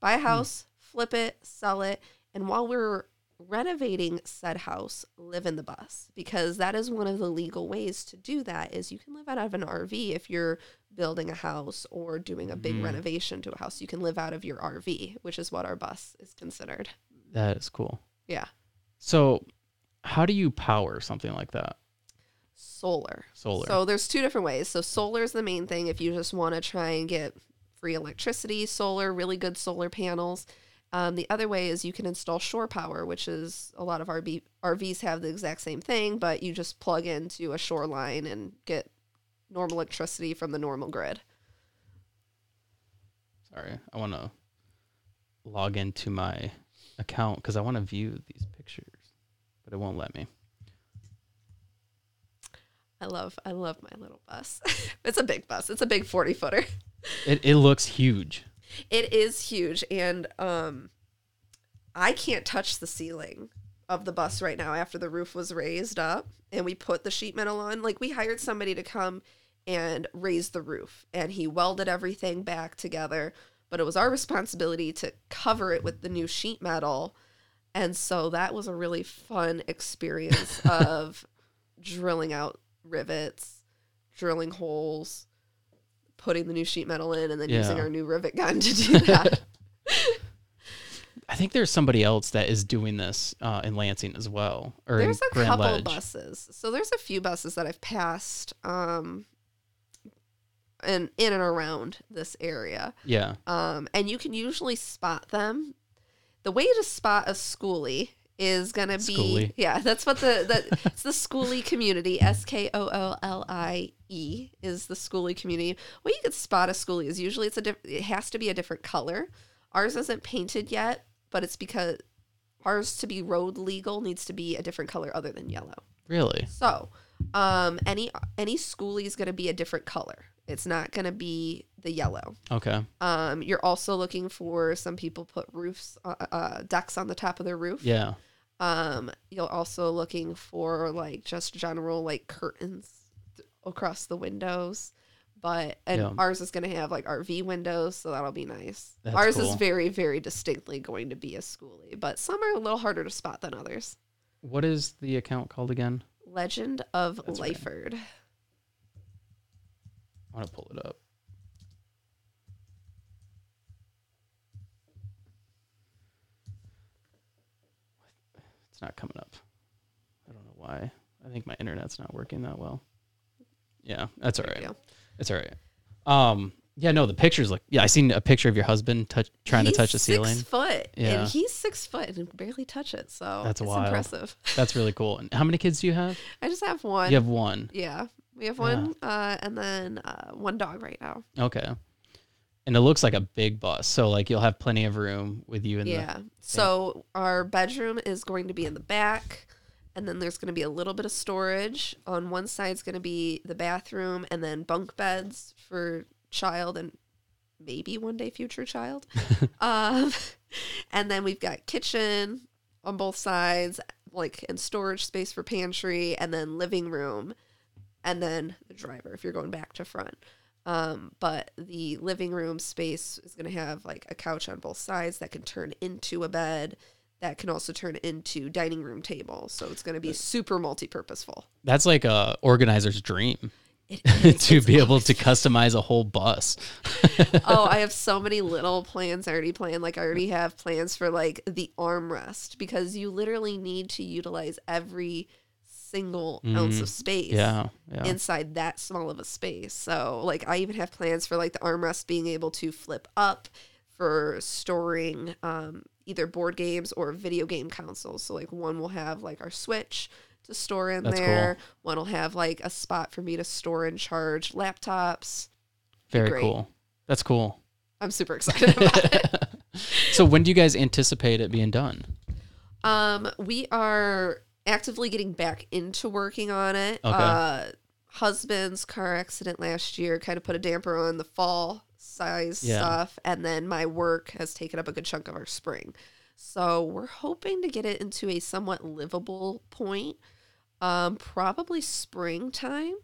Buy Hmm. a house, flip it, sell it, and while we're renovating said house, live in the bus because that is one of the legal ways to do that is you can live out of an RV if you're building a house or doing a big Mhm. renovation to a house. You can live out of your RV, which is what our bus is considered. That is cool. Yeah. So, how do you power something like that? Solar. Solar. So there's two different ways. So solar is the main thing if you just want to try and get free electricity, solar, really good solar panels. Um, the other way is you can install shore power, which is a lot of RV, RVs have the exact same thing, but you just plug into a shoreline and get normal electricity from the normal grid. Sorry, I want to log into my account because I want to view these pictures, but it won't let me. I love I love my little bus. [laughs] it's a big bus. It's a big 40 footer. [laughs] It it looks huge. It is huge, and um, I can't touch the ceiling of the bus right now after the roof was raised up and we put the sheet metal on. Like we hired somebody to come and raise the roof, and he welded everything back together. But it was our responsibility to cover it with the new sheet metal, and so that was a really fun experience [laughs] of drilling out rivets, drilling holes. Putting the new sheet metal in and then using our new rivet gun to do that. [laughs] [laughs] I think there's somebody else that is doing this uh, in Lansing as well, or There's a Grand couple Ledge. buses. So there's a few buses that I've passed um and in and around this area. Yeah, Um and you can usually spot them. The way to spot a schoolie is gonna be Schoolie. yeah, [laughs] that's what the the it's the schoolie community. S K O O L I E is the schoolie community. Way you could spot a schoolie is usually it's a diff- it has to be a different color. Ours isn't painted yet, but it's because ours to be road legal needs to be a different color other than yellow. really. So, um, any any schoolie is going to be a different color. It's not going to be the yellow. Okay. Um, you're also looking for some people put roofs, uh, uh, decks on the top of their roof. Yeah. Um, you're also looking for like just general like curtains th- across the windows. But and Yeah. ours is going to have like RV windows, so that'll be nice. That's ours is very, very distinctly going to be a schoolie, but some are a little harder to spot than others. What is the account called again? Legend of That's. Liford. I want to pull it up. It's not coming up. I don't know why. I think my internet's not working that well. Yeah, that's all There you It's all right. Um, yeah, no, the pictures look. Yeah, I seen a picture of your husband touch trying He's to touch the ceiling. Six foot, Yeah. and he's six foot and barely touch it. So That's it's wild. impressive. That's really cool. And how many kids do you have? [laughs] I just have one. You have one. Yeah, we have one, uh, and then uh, one dog right now. Okay. And it looks like a big bus, so like you'll have plenty of room with you in yeah. So our bedroom is going to be in the back, and then there's going to be a little bit of storage. On one side is going to be the bathroom, and then bunk beds for child and maybe one day future child. [laughs] um, and then we've got kitchen on both sides, like and storage space for pantry, and then living room, and then the driver if you're going back to front. Um, but the living room space is going to have like a couch on both sides that can turn into a bed that can also turn into dining room table. So it's going to be super multi-purposeful. That's like a organizer's dream [laughs] to be able to customize a whole bus. [laughs] oh, I [laughs] have so many little plans I already planned. Like I already have plans for like the armrest because you literally need to utilize every single ounce of space Mm-hmm. Yeah, yeah. inside that small of a space. So like I even have plans for like the armrest being able to flip up for storing um, either board games or video game consoles. So like one will have like our Switch to store in That's there. One will have like a spot for me to store and charge laptops. Very cool. That's cool. I'm super excited about it. [laughs] So when do you guys anticipate it being done? Um, we are actively getting back into working on it. Okay. Uh, husband's car accident last year kind of put a damper on the fall size Yeah. stuff, and then my work has taken up a good chunk of our spring. So we're hoping to get it into a somewhat livable point, um, probably springtime.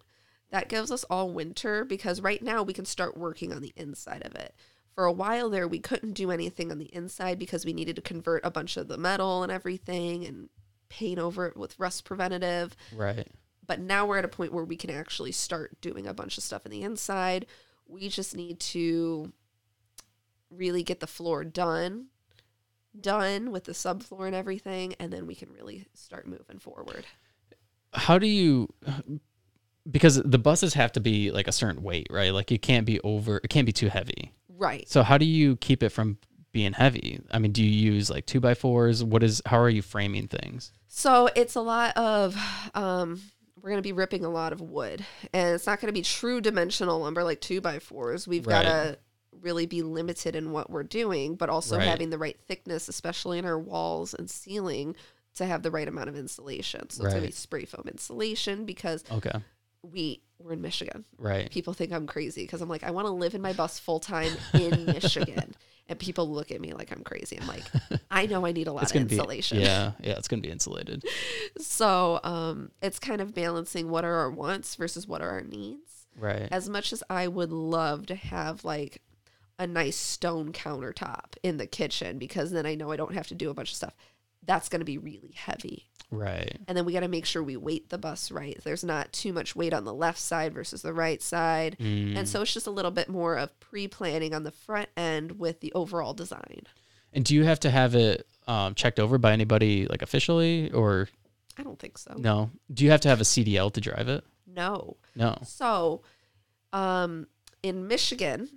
That gives us all winter because right now we can start working on the inside of it. for a while there, we couldn't do anything on the inside because we needed to convert a bunch of the metal and everything and paint over it with rust preventative. Right. But now we're at a point where we can actually start doing a bunch of stuff in the inside. We just need to really get the floor done, done with the subfloor and everything, and then we can really start moving forward. How do you? Because the buses have to be like a certain weight, right? Like it can't be over. It can't be too heavy. Right. So how do you keep it from being heavy? I mean, do you use like two by fours? What is? How are you framing things? So it's a lot of um we're gonna be ripping a lot of wood. And it's not gonna be true dimensional lumber like two by fours. We've Right. gotta really be limited in what we're doing, but also Right. having the right thickness, especially in our walls and ceiling, to have the right amount of insulation. So it's gonna be spray foam insulation because Okay. we we're in Michigan. Right. People think I'm crazy because I'm like, I want to live in my bus full time [laughs] in Michigan. And people look at me like I'm crazy. I'm like, [laughs] I know I need a lot of gonna be insulation. yeah, yeah. It's gonna be insulated. [laughs] So um, it's kind of balancing what are our wants versus what are our needs. Right. As much as I would love to have like a nice stone countertop in the kitchen because then I know I don't have to do a bunch of stuff. That's going to be really heavy. Right. And then we got to make sure we weight the bus right. There's not too much weight on the left side versus the right side. Mm. And so it's just a little bit more of pre planning on the front end with the overall design. And do you have to have it um, checked over by anybody like officially or I don't think so. no? Do you have to have a CDL to drive it? No. No. So, um, in Michigan,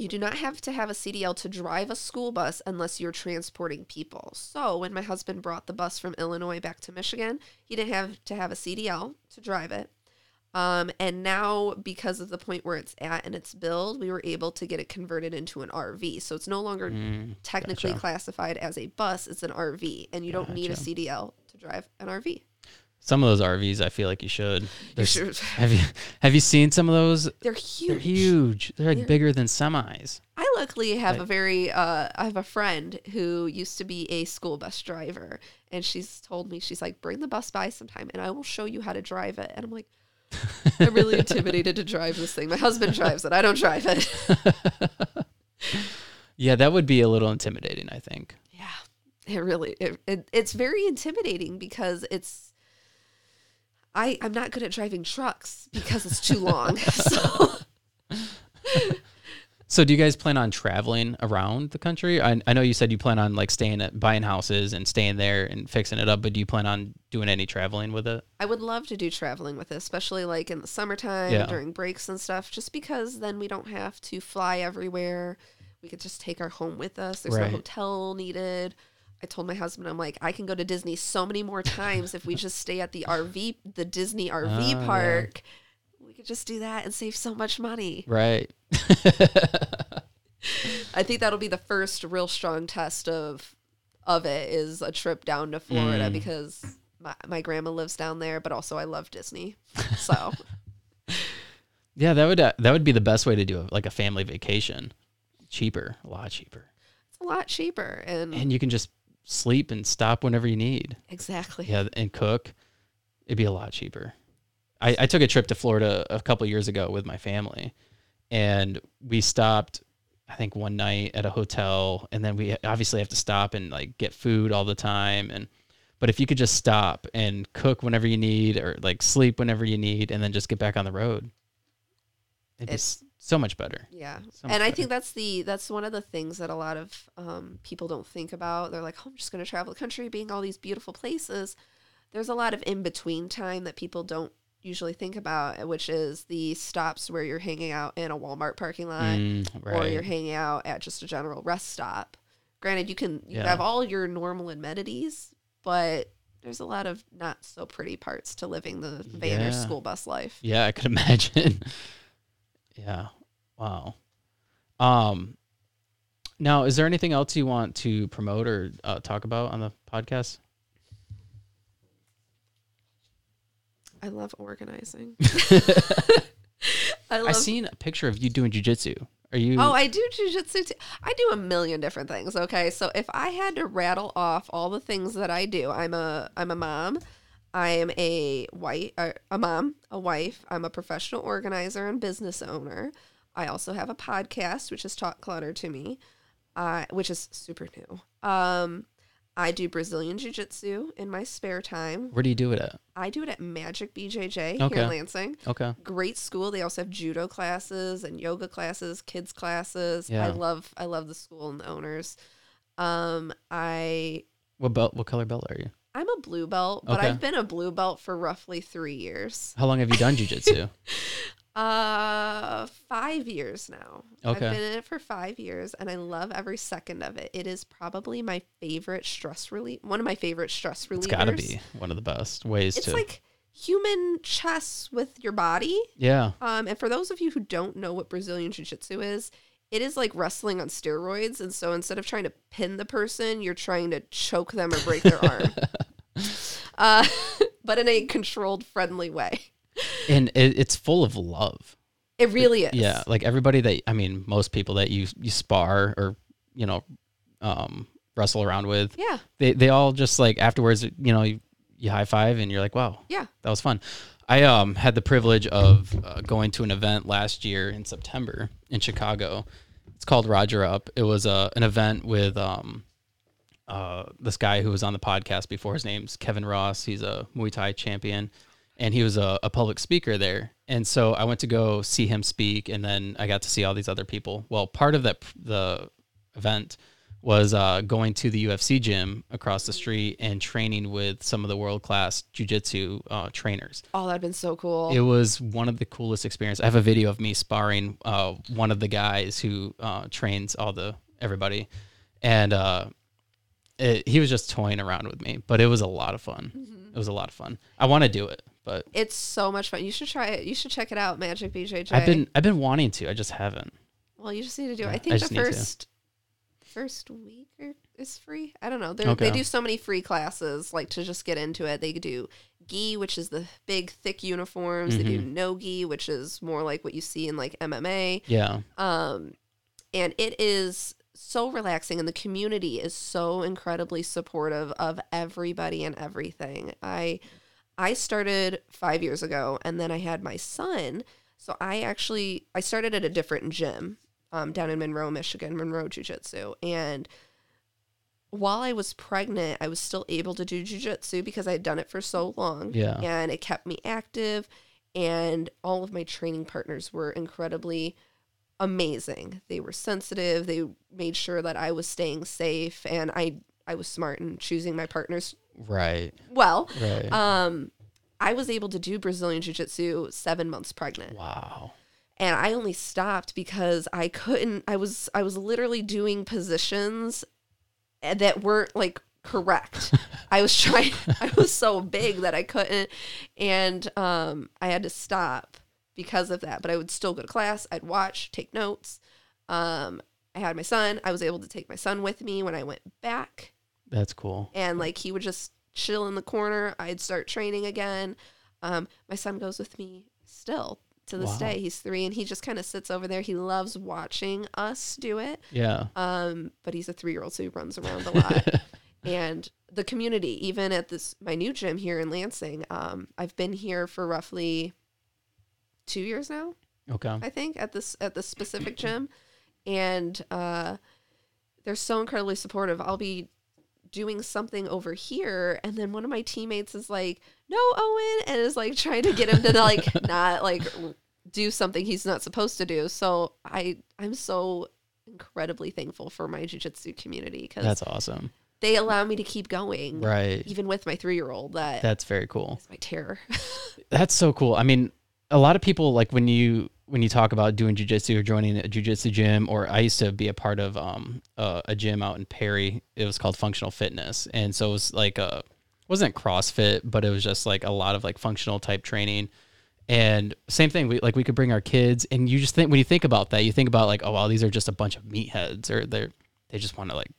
you do not have to have a CDL to drive a school bus unless you're transporting people. So, when my husband brought the bus from Illinois back to Michigan, he didn't have to have a CDL to drive it. Um, and now, because of the point where it's at and its build, we were able to get it converted into an RV. So it's no longer Mm, technically gotcha. classified as a bus; it's an RV, and you don't need a CDL to drive an RV. Some of those RVs, I feel like you should. You There's- should- Have you have you seen some of those? [laughs] They're huge. They're huge. They're like They're- bigger than semis. I luckily have a very uh I have a friend who used to be a school bus driver and she's told me she's like bring the bus by sometime and I will show you how to drive it and I'm like I'm really [laughs] intimidated to drive this thing. My husband drives it. I don't drive it. [laughs] Yeah, that would be a little intimidating. I think. yeah. It really it, it it's very intimidating because it's I I'm not good at driving trucks because it's too long. [laughs] so [laughs] So, do you guys plan on traveling around the country? I, I know you said you plan on like staying at buying houses and staying there and fixing it up, but do you plan on doing any traveling with it? I would love to do traveling with it, especially like in the summertime Yeah. during breaks and stuff, just because then we don't have to fly everywhere. We could just take our home with us. There's Right. no hotel needed. I told my husband, I'm like, I can go to Disney so many more times if we just stay at the RV, the Disney RV Oh, yeah. park. We could just do that and save so much money. Right. [laughs] I think that'll be the first real strong test of of it is a trip down to Florida Mm. because my, my grandma lives down there, but also I love Disney. [laughs] So Yeah, that would uh, that would be the best way to do it, like a family vacation. Cheaper, a lot cheaper, it's a lot cheaper and, and you can just sleep and stop whenever you need. exactly. Yeah, and cook. It'd be a lot cheaper. I, I took a trip to Florida a couple years ago with my family, and we stopped. I think one night at a hotel, and then we obviously have to stop and like get food all the time. And but if you could just stop and cook whenever you need, or like sleep whenever you need, and then just get back on the road, it'd It's- so much better. Yeah. So much and I better. think that's the that's one of the things that a lot of um, people don't think about. They're like, oh, I'm just going to travel the country, being all these beautiful places. There's a lot of in between time that people don't usually think about, which is the stops where you're hanging out in a Walmart parking lot Mm, or you're hanging out at just a general rest stop. Granted, you can you Yeah. have all your normal amenities, but there's a lot of not so pretty parts to living the van or Yeah. school bus life. Yeah, I could [laughs] imagine. Yeah. Wow. Um now is there anything else you want to promote or uh, talk about on the podcast? I love organizing. [laughs] I love I seen a picture of you doing jujitsu. Are you Oh, I do jujitsu too. I do a million different things. Okay, so if I had to rattle off all the things that I do, I'm a I'm a mom. I am a white, uh, a mom, a wife. I'm a professional organizer and business owner. I also have a podcast, which is Talk Clutter to Me, uh, which is super new. Um, I do Brazilian Jiu Jitsu in my spare time. Where do you do it at? I do it at Magic BJJ here in Lansing. Okay. Great school. They also have judo classes and yoga classes, kids classes. Yeah. I love I love the school and the owners. Um, I What belt? What color belt are you? I'm a blue belt, but Okay. I've been a blue belt for roughly three years. How long have you done jujitsu? [laughs] [laughs] Uh, five years now. Okay. I've been in it for five years, and I love every second of it. It is probably my favorite stress relief. One of my favorite stress relievers. it's got to be one of the best ways It's to. like human chess with your body. yeah. Um, and for those of you who don't know what Brazilian Jiu Jitsu is, it is like wrestling on steroids. And so instead of trying to pin the person, you're trying to choke them or break their arm. [laughs] Uh, [laughs] but in a controlled, friendly way. And it, it's full of love. It really is. Yeah, like everybody that I mean, most people that you you spar or you know, um, wrestle around with, Yeah. they they all just like afterwards, you know, you, you high five and you're like, wow, Yeah. that was fun. I um had the privilege of uh, going to an event last year in September in Chicago. It's called Roger Up. It was uh, an event with um uh this guy who was on the podcast before. His name's Kevin Ross. He's a Muay Thai champion, and he was a, a public speaker there. And so I went to go see him speak, and then I got to see all these other people. Well, part of that the event was uh, going to the UFC gym across the street and training with some of the world class jujitsu uh, trainers. Oh, that'd been so cool. It was one of the coolest experiences. I have a video of me sparring uh, one of the guys who uh, trains all the everybody, and uh, it, he was just toying around with me. But it was a lot of fun. Mm-hmm. It was a lot of fun. I want to do it, but it's so much fun. You should try it. You should check it out, Magic BJJ. I've been I've been wanting to. I just haven't. Well, you just need to do it. Yeah, I I think just the first first week or, is free. I don't know. Okay. They do so many free classes, like to just get into it. They do gi, which is the big thick uniforms. They Mm-hmm. do no gi, which is more like what you see in like MMA. Yeah. Um, and it is so relaxing, and the community is so incredibly supportive of everybody and everything. I I started five years ago, and then I had my son. So I actually I started at a different gym um, down in Monroe, Michigan, Monroe Jiu Jitsu, and while I was pregnant, I was still able to do jujitsu because I had done it for so long. Yeah. And it kept me active. And all of my training partners were incredibly amazing. They were sensitive. They made sure that I was staying safe and I I was smart in choosing my partners Right. well. Right. Um I was able to do Brazilian jiu-jitsu 7 months pregnant wow. And I only stopped because I couldn't I was I was literally doing positions that weren't like correct. [laughs] I was trying I was so big that I couldn't and um I had to stop because of that, but I would still go to class, I'd watch, take notes. Um I had my son. I was able to take my son with me when I went back That's cool. and like he would just chill in the corner. I'd start training again. Um, my son goes with me still to this Wow. day. He's three, and he just kind of sits over there. He loves watching us do it. Yeah. Um, but he's a three year old, so he runs around a lot. [laughs] and the community, even at this my new gym here in Lansing, um, I've been here for roughly two years now. Okay. I think at this at this specific gym, and uh, they're so incredibly supportive. I'll be doing something over here, and then one of my teammates is like, "No, Owen," and is like trying to get him to like [laughs] not like do something he's not supposed to do. So I I'm so incredibly thankful for my jujitsu community because That's awesome. they allow me to keep going, Right. even with my three year old. That That's very cool. my terror. [laughs] That's so cool. I mean, a lot of people like when you when you talk about doing jujitsu or joining a jujitsu gym, or I used to be a part of um uh, a gym out in Perry. It was called Functional Fitness, and so it was like a wasn't CrossFit, but it was just like a lot of like functional type training. And same thing, we like we could bring our kids, and you just think when you think about that, you think about like, oh wow, these are just a bunch of meatheads, or they're they just want to like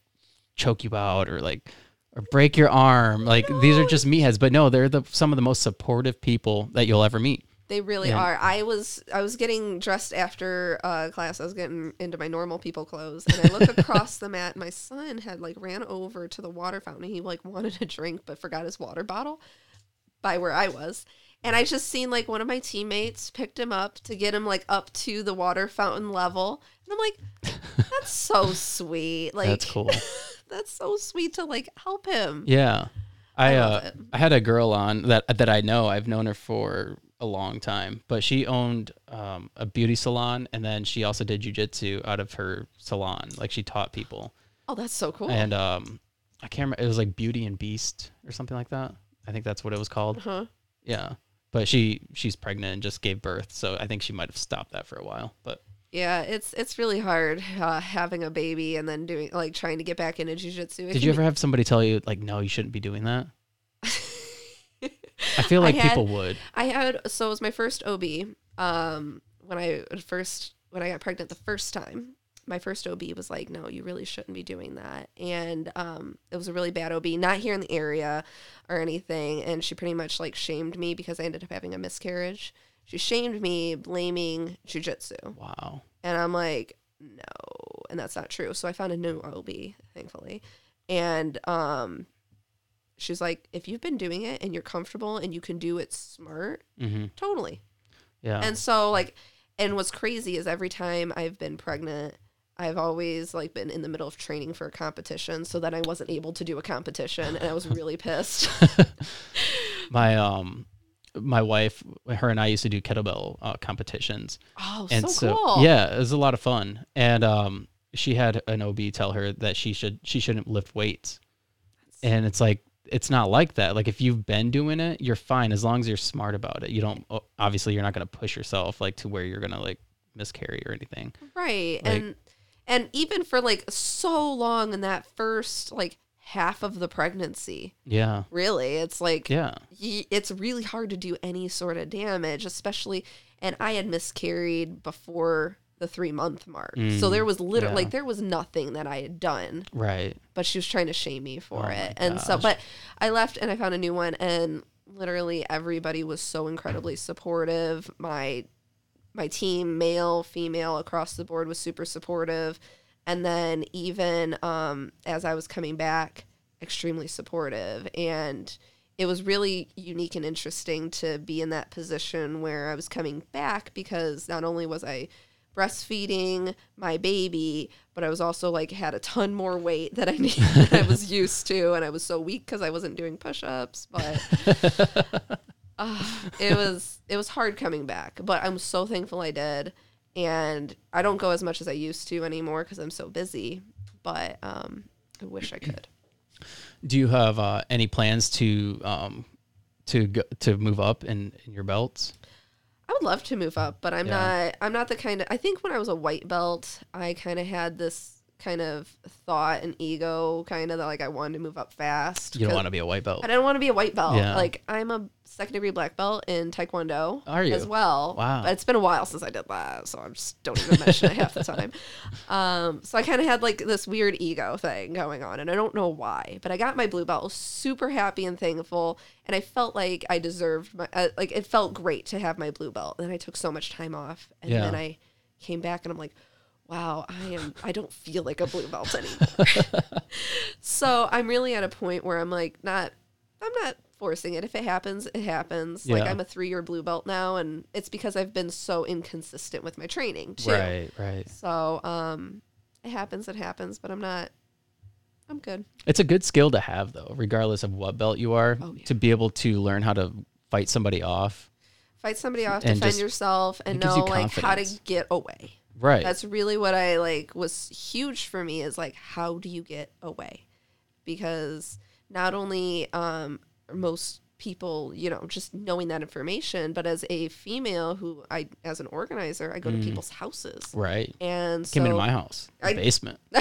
choke you out, or like or break your arm. Like these are just meatheads, but no, they're the some of the most supportive people that you'll ever meet. They really Yeah. are. I was I was getting dressed after uh, class. I was getting into my normal people clothes, and I look [laughs] across the mat. My son had like ran over to the water fountain. He like wanted a drink, but forgot his water bottle by where I was, And I just seen like one of my teammates picked him up to get him like up to the water fountain level. And I'm like, that's so sweet. Like That's cool. [laughs] that's so sweet to like help him. Yeah. I I uh. I had a girl on that that I know. I've known her for a long time, but she owned um, a beauty salon and then she also did jujitsu out of her salon. Like she taught people. Oh, that's so cool. And um I can't remember it was like Beauty and Beast or something like that. I think that's what it was called. huh? Yeah. But she she's pregnant and just gave birth, so I think she might have stopped that for a while. But Yeah, it's it's really hard uh, having a baby and then doing like trying to get back into jujitsu. It did you ever have somebody tell you like no, you shouldn't be doing that? [laughs] I feel [laughs] I like had- people would. I had so it was my first OB. Um, when I first when I got pregnant the first time, my first OB was like, "No, you really shouldn't be doing that." And um, it was a really bad OB, not here in the area or anything. And she pretty much like shamed me because I ended up having a miscarriage. She shamed me, blaming jujitsu, Wow. and I'm like, "No," and that's not true. So I found a new OB, thankfully, and um. She's like, if you've been doing it and you're comfortable and you can do it smart, hmm totally. Yeah. And so like and what's crazy is every time I've been pregnant, I've always like been in the middle of training for a competition so that I wasn't able to do a competition and I was really pissed. [laughs] my um my wife her and i used to do kettlebell uh, competitions oh, and so, so, cool. yeah it was a lot of fun and um she had an ob tell her that she should she shouldn't lift weights and it's like it's not like that like if you've been doing it you're fine as long as you're smart about it you don't obviously you're not going to push yourself like to where you're going to like miscarry or anything Right. Like- and and even for like so long in that first like half of the pregnancy, yeah really, it's like yeah y- it's really hard to do any sort of damage, especially. And I had miscarried before the three month mark, so Mm, there was literally yeah. like there was nothing that I had done, right but she was trying to shame me for Oh it. And so, but I left and I found a new one, and literally everybody was so incredibly supportive. My my team, male, female, across the board, was super supportive. And then even um, as I was coming back, extremely supportive. And it was really unique and interesting to be in that position where I was coming back because not only was I breastfeeding my baby, but I was also like had a ton more weight that I [laughs] need that I was used to, and I was so weak because I wasn't doing push-ups. But uh, [laughs] it was it was hard coming back, but I'm so thankful I did. And I don't go as much as I used to anymore because I'm so busy. But um, I wish I could. do you have uh, any plans to um to go, to move up in, in your belts I would love to move up, but I'm Yeah. not. I'm not the kind of. I think when I was a white belt, I kind of had this kind of thought and ego, kind of that like I wanted to move up fast. you don't want to be a white belt I don't want to be a white belt. Yeah. Like I'm a second degree black belt in Taekwondo. Are you? as well? Wow. But it's been a while since I did that, so I just don't even mention it half the time. [laughs] Um, so I kind of had like this weird ego thing going on, and I don't know why. But I got my blue belt, super happy and thankful, and I felt like I deserved my uh, like it felt great to have my blue belt. And then I took so much time off, and Yeah. then I came back, and I'm like. Wow, I am. I don't feel like a blue belt [laughs] anymore. so I'm really at a point where I'm like, not. I'm not forcing it. If it happens, it happens. Like I'm a three year blue belt now, and it's because I've been so inconsistent with my training too. right right So um, it happens. It happens. But I'm not. I'm good. It's a good skill to have, though, regardless of what belt you are, Oh, yeah. to be able to learn how to fight somebody off. Fight somebody off, defend just- yourself, and know like how to get away. Right. That's really what I like was huge for me is like how do you get away? Because not only um most people, you know, just knowing that information, but as a female who I as an organizer, I go to people's houses. right. And so Came into my house, I- basement. [laughs]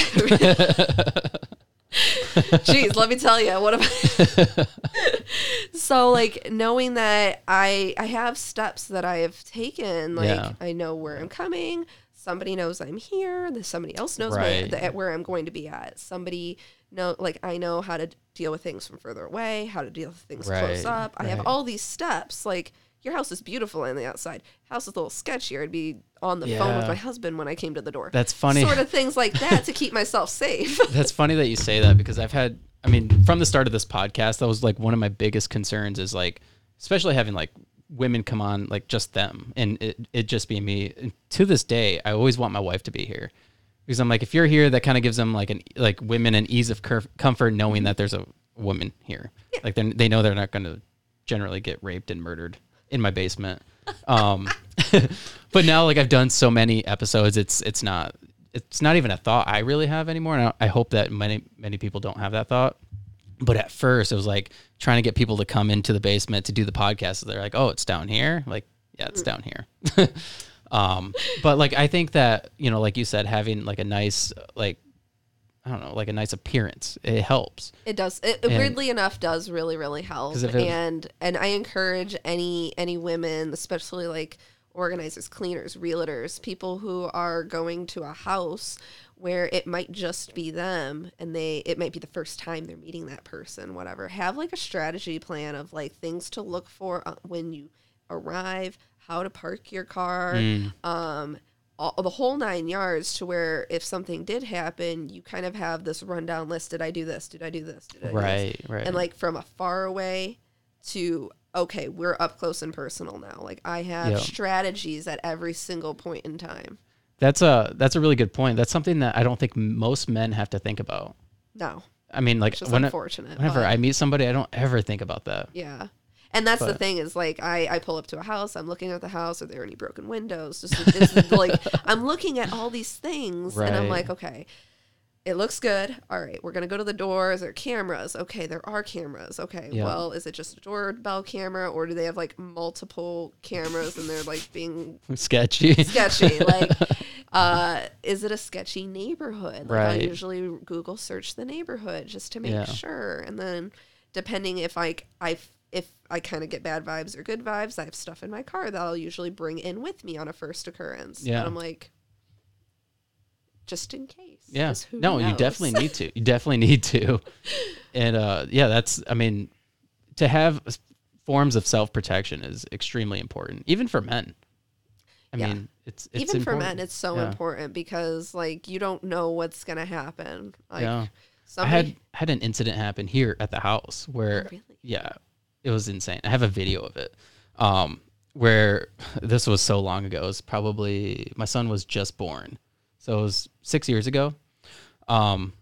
Jeez, let me tell you what am [laughs] so like knowing that I I have steps that I have taken, like Yeah. I know where I'm coming. Somebody knows I'm here. There's somebody else knows Right. where, where I'm going to be at. Somebody know like I know how to deal with things from further away, how to deal with things close Right, up. I have all these steps. Like your house is beautiful on the outside. House is a little sketchier. I'd be on the phone with my husband when I came to the door. That's funny. Sort of [laughs] things like that to keep myself safe. [laughs] That's funny that you say that because I've had, I mean, from the start of this podcast, that was like one of my biggest concerns is like, especially having like women come on like just them and it, it just be me. And to this day, I always want my wife to be here because I'm like, if you're here, that kind of gives them like an like women an ease of cur- comfort knowing that there's a woman here. Like they they know they're not going to generally get raped and murdered in my basement. Um, [laughs] but now like I've done so many episodes, it's it's not it's not even a thought I really have anymore. And I, I hope that many many people don't have that thought. But at first, it was like trying to get people to come into the basement to do the podcast. So They're like, "Oh, it's down here." Like, yeah, it's down here. [laughs] um, but like, I think that you know, like you said, having like a nice like I don't know, like a nice appearance, it helps. It does. It And- weirdly enough does really really help. and and I encourage any any women, especially like organizers, cleaners, realtors, people who are going to a house where it might just be them and they it might be the first time they're meeting that person, whatever. Have like a strategy plan of like things to look for uh, when you arrive, how to park your car, Mm. um all, the whole nine yards to where if something did happen, you kind of have this rundown list. Did I do this? Did I do this? Did I do this? Right, right. And like from a far away to okay, we're up close and personal now. Like I have Yeah. strategies at every single point in time. That's a that's a really good point. That's something that I don't think most men have to think about. No, I mean, like when, unfortunate. whenever but- I meet somebody, I don't ever think about that. Yeah. And that's the thing is like I, I pull up to a house, I'm looking at the house, are there any broken windows? Just it's like [laughs] I'm looking at all these things and I'm like, okay, it looks good. All right, we're gonna go to the doors. There are cameras. Okay, there are cameras. Okay, Yeah. well, is it just a doorbell camera or do they have like multiple cameras and they're like being [laughs] Sketchy. sketchy? like, [laughs] uh, is it a sketchy neighborhood? Like I Right. usually Google search the neighborhood just to make Yeah. sure, and then depending if I I if I kind of get bad vibes or good vibes, I have stuff in my car that I'll usually bring in with me on a first occurrence. Yeah. and I'm like, just in case. Yeah. No, you definitely need to. You definitely [laughs] need to. And uh yeah, that's I mean to have forms of self-protection is extremely important even for men. I Yeah. mean, it's it's Even for men, it's so Yeah. important because like you don't know what's gonna happen. Like, yeah. I had had an incident happen here at the house where really? yeah, it was insane. I have a video of it. Um where [laughs] this was so long ago. It was probably my son was just born. So it was 6 years ago. Um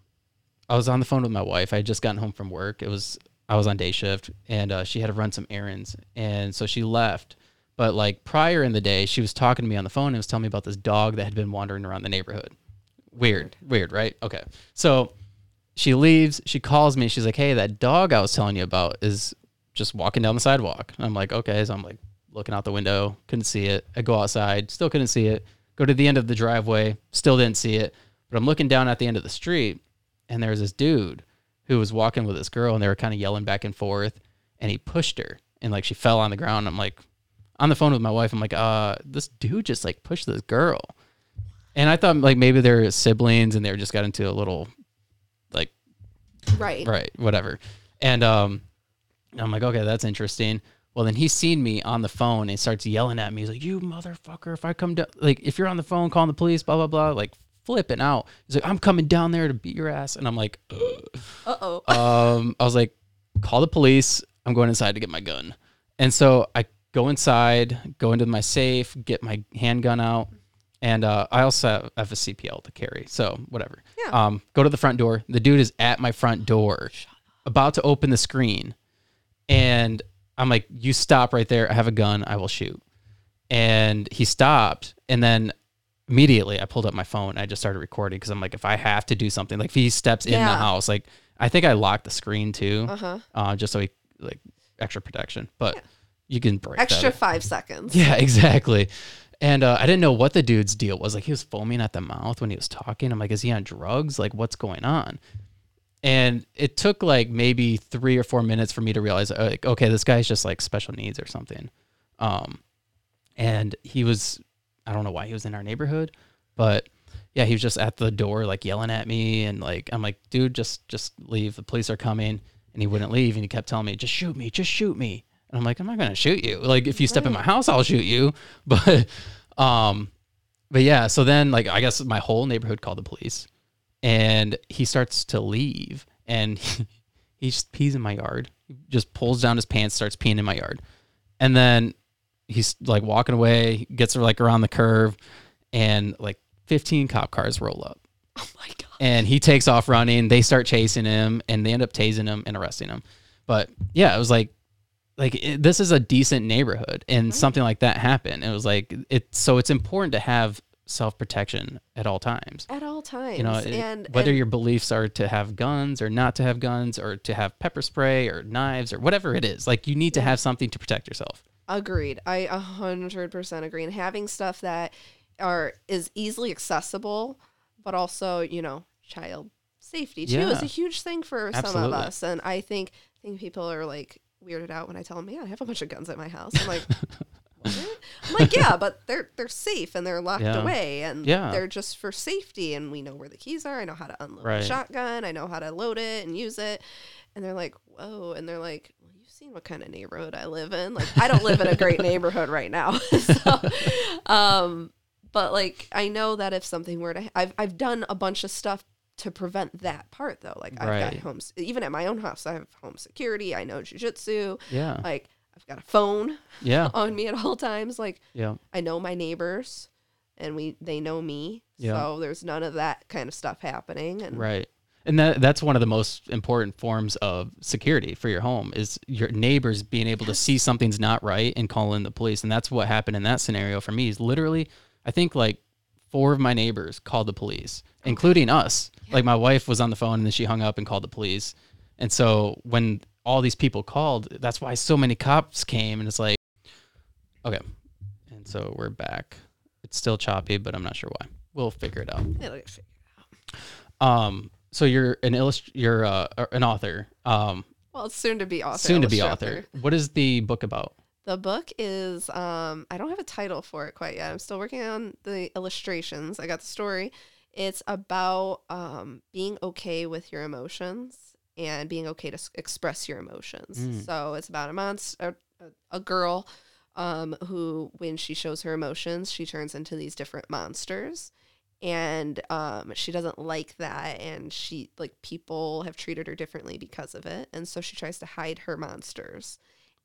I was on the phone with my wife. I had just gotten home from work. It was I was on day shift and uh, she had to run some errands and so she left. But like prior in the day, she was talking to me on the phone and was telling me about this dog that had been wandering around the neighborhood. Weird, weird, right? Okay. So she leaves. She calls me. She's like, "Hey, that dog I was telling you about is just walking down the sidewalk." I'm like, "Okay." So I'm like looking out the window, couldn't see it. I go outside, still couldn't see it. Go to the end of the driveway, still didn't see it. But I'm looking down at the end of the street, and there's this dude who was walking with this girl, and they were kind of yelling back and forth. And he pushed her, and like she fell on the ground. I'm like, on the phone with my wife. I'm like, uh, this dude just like pushed this girl. And I thought like maybe they're siblings and they just got into a little like right. right whatever and um i'm like okay that's interesting well then he's seen me on the phone and starts yelling at me he's like you motherfucker if i come down like if you're on the phone calling the police blah blah blah like flipping out he's like i'm coming down there to beat your ass and i'm like Uh oh. [laughs] um i was like call the police i'm going inside to get my gun and so i go inside go into my safe get my handgun out and uh, I also have, a CPL to carry, so whatever. Yeah. Um, go to the front door. The dude is at my front door, about to open the screen, and I'm like, "You stop right there. I have a gun. I will shoot." And he stopped, and then immediately I pulled up my phone. And I just started recording because I'm like, if I have to do something, like if he steps in the Yeah. house, like I think I locked the screen too, Uh-huh. uh, just so he like extra protection. But you can break that Extra if- five seconds. yeah, [laughs] exactly. And uh, I didn't know what the dude's deal was. Like he was foaming at the mouth when he was talking. I'm like, is he on drugs? Like, what's going on? And it took like maybe three or four minutes for me to realize, uh, like, okay, this guy's just like special needs or something. Um, and he was, I don't know why he was in our neighborhood, but yeah, he was just at the door, like yelling at me, and like I'm like, dude, just just leave. The police are coming, and he wouldn't leave, and he kept telling me, just shoot me, just shoot me. And I'm like, I'm not gonna shoot you. Like if you step in my house, I'll shoot you. [laughs] But um, but yeah. So then like I guess my whole neighborhood called the police, and he starts to leave, and he, [laughs] he just pees in my yard. He just pulls down his pants, starts peeing in my yard, and then he's like walking away, gets like around the curve, and like 15 cop cars roll up. Oh my god. and he takes off running. They start chasing him, and they end up tasing him and arresting him. But yeah, it was like, like it, this is a decent neighborhood, and mm-hmm. something like that happened. It was like it. So it's important to have self protection at all times. At all times. You know, it- and whether and your beliefs are to have guns or not to have guns, or to have pepper spray or knives or whatever it is, like you need to have something to protect yourself. Agreed. I a hundred percent agree. And having stuff that are is easily accessible, but also you know child safety too is a huge thing for some of us. And I think I think people are like weirded out when I tell them, "Yeah, I have a bunch of guns at my house." I'm like. [laughs] I'm like, yeah, but they're they're safe and they're locked Yeah. away and Yeah. they're just for safety and we know where the keys are. I know how to unload Right. a shotgun. I know how to load it and use it. And they're like, whoa. And they're like, well, you've seen what kind of neighborhood I live in. Like, I don't live in a great neighborhood right now. [laughs] so, um, but like, I know that if something were to, I've, I've done a bunch of stuff to prevent that part though. Like, I've got homes, even at my own house, I have home security. I know jujitsu. Yeah, Like, I've got a phone yeah, [laughs] on me at all times. Like, yeah. I know my neighbors and we, they know me. Yeah. So there's none of that kind of stuff happening. And Right. And that that's one of the most important forms of security for your home is your neighbors being able to see something's not right and call in the police. And that's what happened in that scenario for me. Is literally I think like four of my neighbors called the police, including us. Like my wife was on the phone and then she hung up and called the police. And so when all these people called, that's why so many cops came and it's like okay. And so we're back. It's still choppy, but I'm not sure why. We'll figure it out. It'll get figured Um, so you're an illust- you're uh, an author. Um, Well, soon to be author. soon to be author. What is the book about? The book is um I don't have a title for it quite yet. I'm still working on the illustrations. I got the story. It's about um being okay with your emotions and being okay to s- express your emotions. Mm. So it's about a monster a, a girl um who when she shows her emotions, she turns into these different monsters. And um, she doesn't like that, and she like people have treated her differently because of it, and so she tries to hide her monsters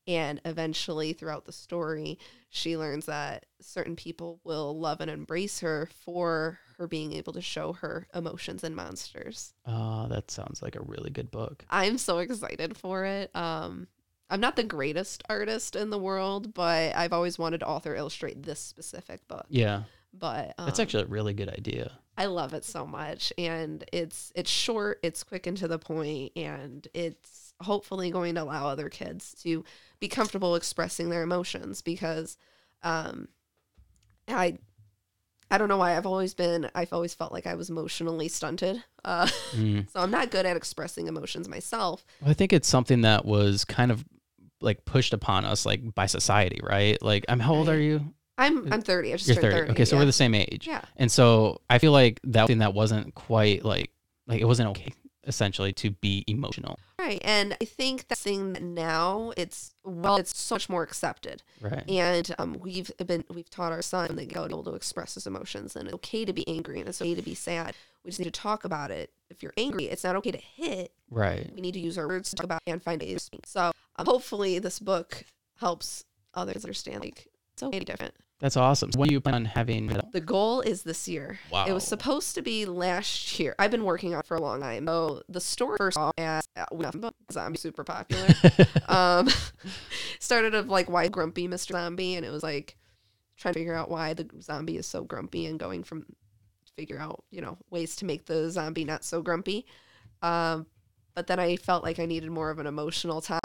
and eventually throughout the story she learns that certain people will love and embrace her for her being able to show her emotions and monsters Oh, that sounds like a really good book. i'm so excited for it um i'm not the greatest artist in the world but i've always wanted to author illustrate this specific book Yeah, but um, that's actually a really good idea. I love it so much and it's it's short, it's quick and to the point and it's hopefully going to allow other kids to be comfortable expressing their emotions because um I I don't know why I've always been I've always felt like I was emotionally stunted. Uh Mm. so I'm not good at expressing emotions myself. I think it's something that was kind of like pushed upon us like by society, right? Like, I'm how old are you? I'm I'm 30. I just You're turned 30. 30. Okay, so yeah. we're the same age. Yeah. And so I feel like that thing that wasn't quite like like it wasn't okay essentially to be emotional, Right. And I think that thing that now it's well it's so much more accepted. right? And um, we've been we've taught our son that he's able to express his emotions, and it's okay to be angry, and it's okay to be sad. We just need to talk about it. If you're angry, it's not okay to hit. Right. We need to use our words to talk about and find ways. to. So um, hopefully, this book helps others understand like it's okay to be different. That's awesome. So when do you plan on having it? The goal is this year. Wow. It was supposed to be last year. I've been working on it for a long time. So the story first off as uh, zombie super popular. [laughs] um, [laughs] started of like why grumpy Mr. Zombie, and it was like trying to figure out why the zombie is so grumpy and going from figure out you know ways to make the zombie not so grumpy. Um, but then I felt like I needed more of an emotional time.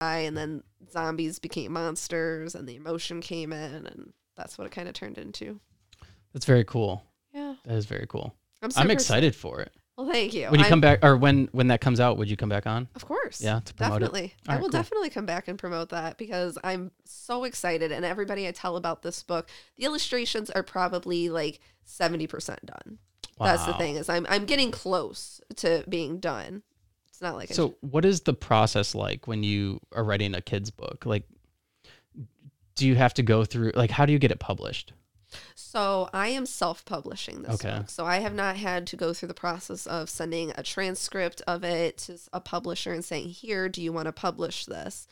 And then zombies became monsters, and the emotion came in, and that's what it kind of turned into. That's very cool. Yeah, That is very cool. I'm. I'm excited for it. Well, thank you. When you I'm- come back, or when when that comes out, would you come back on? Of course. Yeah, to promote it. Definitely. I Alright, will cool. definitely come back and promote that because I'm so excited. And everybody I tell about this book, the illustrations are probably like 70% done. That's the thing is I'm I'm getting close to being done. It's not like I So, what is the process like when you are writing a kid's book? Like, do you have to go through? Like, how do you get it published? So I am self-publishing this Okay. book. So I have not had to go through the process of sending a transcript of it to a publisher and saying, "Here, do you want to publish this?"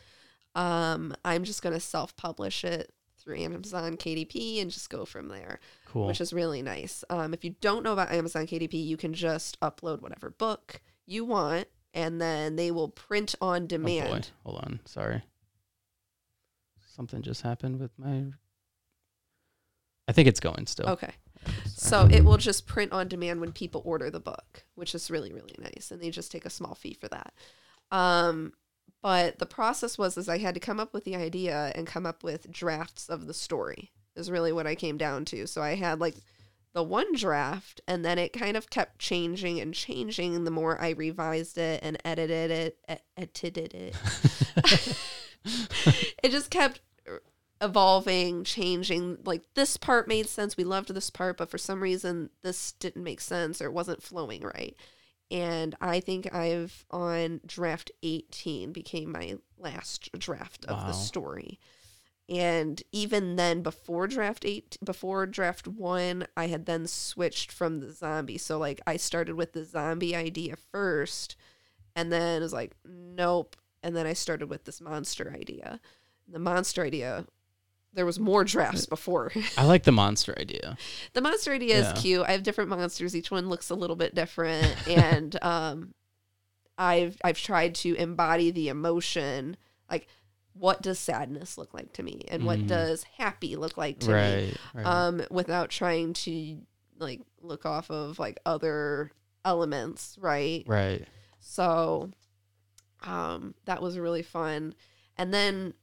Um, I'm just going to self-publish it through Amazon KDP and just go from there, Cool. which is really nice. Um, if you don't know about Amazon KDP, you can just upload whatever book you want, and then they will print on oh demand. hold on. Sorry. Something just happened with my. I think it's going still. Okay. So it will just print on demand when people order the book, which is really really nice, and they just take a small fee for that. Um, but the process was is I had to come up with the idea and come up with drafts of the story. Is really what I came down to. So I had like the one draft, and then it kind of kept changing and changing the more I revised it and edited it, edited it. [laughs] [laughs] it just kept evolving, changing. Like this part made sense. We loved this part, but for some reason this didn't make sense or it wasn't flowing right. And I think I've on draft 18 became my last draft of Wow. the story. And even then before draft 8 before draft 1, I had then switched from the zombie. So like I started with the zombie idea first and then it was like nope and then I started with this monster idea. The monster idea there was more drafts before. [laughs] I like the monster idea. the monster idea Yeah. is cute. I have different monsters. Each one looks a little bit different, [laughs] and um, I've I've tried to embody the emotion. Like, what does sadness look like to me, and what Mhm. does happy look like to me? Right. right. Um, without trying to like look off of like other elements, right? right. So um, that was really fun. And then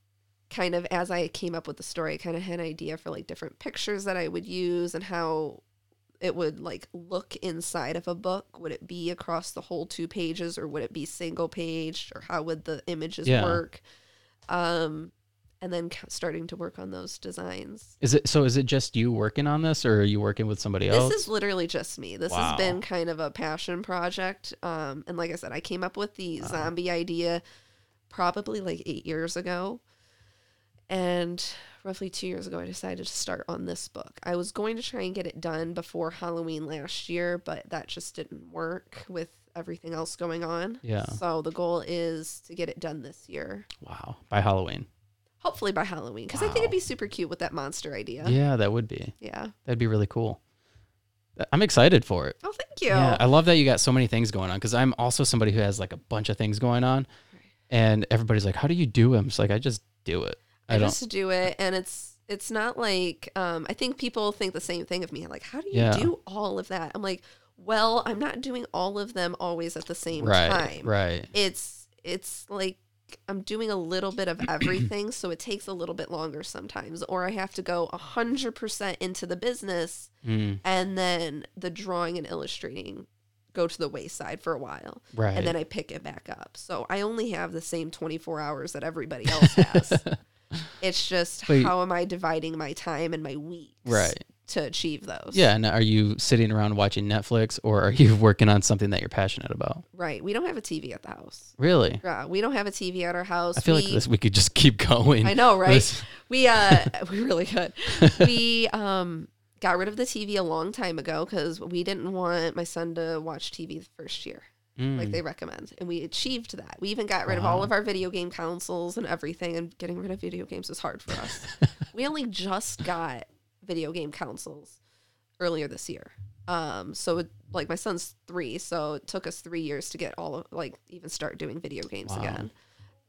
kind of as I came up with the story, I kind of had an idea for like different pictures that I would use and how it would like look inside of a book. Would it be across the whole two pages or would it be single page or how would the images Yeah. work? Um, and then starting to work on those designs. Is it so? Is it just you working on this, or are you working with somebody else? This is literally just me. This Wow. has been kind of a passion project. Um, and like I said, I came up with the Wow. zombie idea probably like eight years ago. And roughly two years ago, I decided to start on this book. I was going to try and get it done before Halloween last year, but that just didn't work with everything else going on. Yeah. So the goal is to get it done this year, wow. By Halloween. hopefully by Halloween, because I think it'd be super cute with that monster idea. Yeah, that would be. Yeah. That'd be really cool. I'm excited for it. Oh, thank you. Yeah, I love that you got so many things going on because I'm also somebody who has like a bunch of things going on, and everybody's like, "How do you do them?" It's like I just do it. I, I, just do it, and it's it's not like um, I think people think the same thing of me. Like, how do you Yeah. do all of that? I'm like, well, I'm not doing all of them always at the same right. time. Right. It's it's like I'm doing a little bit of [clears throat] everything, so it takes a little bit longer sometimes, or I have to go hundred percent into the business, Mm, and then the drawing and illustrating go to the wayside for a while right. and then I pick it back up. So I only have the same 24 hours that everybody else has. [laughs] it's just Wait. how am I dividing my time and my weeks Right. To achieve those? yeah. And are you sitting around watching Netflix, or are you [laughs] working on something that you're passionate about? Right. We don't have a TV at the house. Really? Yeah, we don't have a TV at our house. I feel we, like this we could just keep going. I know, right? This- [laughs] We uh [laughs] we really could. We um got rid of the TV a long time ago cuz we didn't want my son to watch TV the first year. like Mm, they recommend. And we achieved that. We even got rid of all of our video game consoles and everything. And getting rid of video games was hard for us. we only just got video game consoles earlier this year. Um, so it, like my son's three, so it took us three years to get all of like even start doing video games Wow. again.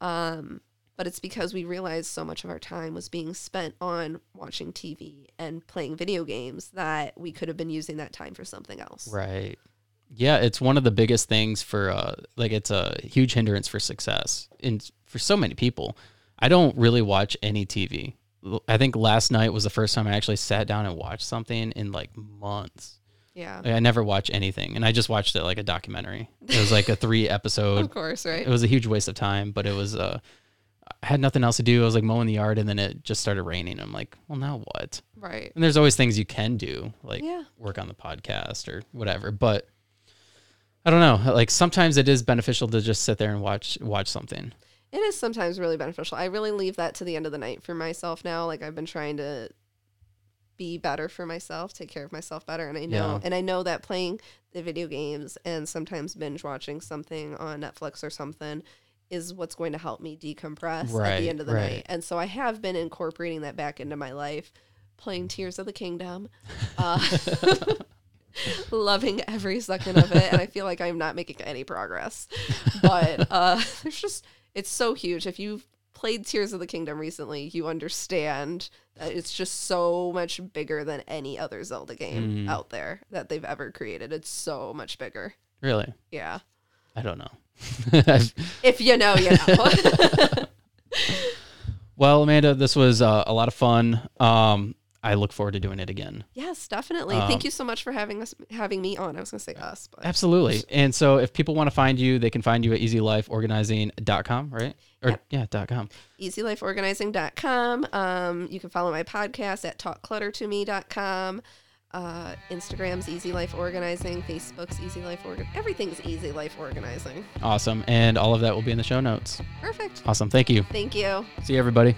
Um, but it's because we realized so much of our time was being spent on watching TV and playing video games that we could have been using that time for something else. Right. Yeah, it's one of the biggest things for uh like it's a huge hindrance for success and for so many people. I don't really watch any TV. I think last night was the first time I actually sat down and watched something in like months. Yeah. Like, I never watch anything, and I just watched it like a documentary. It was like a [laughs] three episode. Of course, right? It was a huge waste of time, but it was uh I had nothing else to do. I was like mowing the yard, and then it just started raining. I'm like, well, now what? Right. And there's always things you can do, like Yeah. work on the podcast or whatever. But I don't know. Like sometimes it is beneficial to just sit there and watch watch something. It is sometimes really beneficial. I really leave that to the end of the night for myself now. Like I've been trying to be better for myself, take care of myself better, and I know Yeah. and I know that playing the video games and sometimes binge watching something on Netflix or something is what's going to help me decompress at the end of the right. night. And so I have been incorporating that back into my life, playing Tears of the Kingdom. [laughs] Uh, [laughs] loving every second of it and i feel like i'm not making any progress but uh [laughs] there's just it's so huge if you've played tears of the kingdom recently you understand that it's just so much bigger than any other zelda game Mm. out there that they've ever created it's so much bigger Really? yeah I don't know. [laughs] if you know you know [laughs] well, Amanda, this was uh, a lot of fun. Um, I look forward to doing it again. yes definitely Um, thank you so much for having us having me on i was gonna say us but Absolutely. And so if people want to find you, they can find you at easylifeorganizing.com, right? Or Yep. yeah, dot .com. easylifeorganizing.com. Um, you can follow my podcast at talkcluttertome.com. Uh, Instagram's Easy Life Organizing, Facebook's Easy Life Organ. Everything's Easy Life Organizing. Awesome. And all of that will be in the show notes. Perfect. Awesome. Thank you. Thank you. See you, everybody.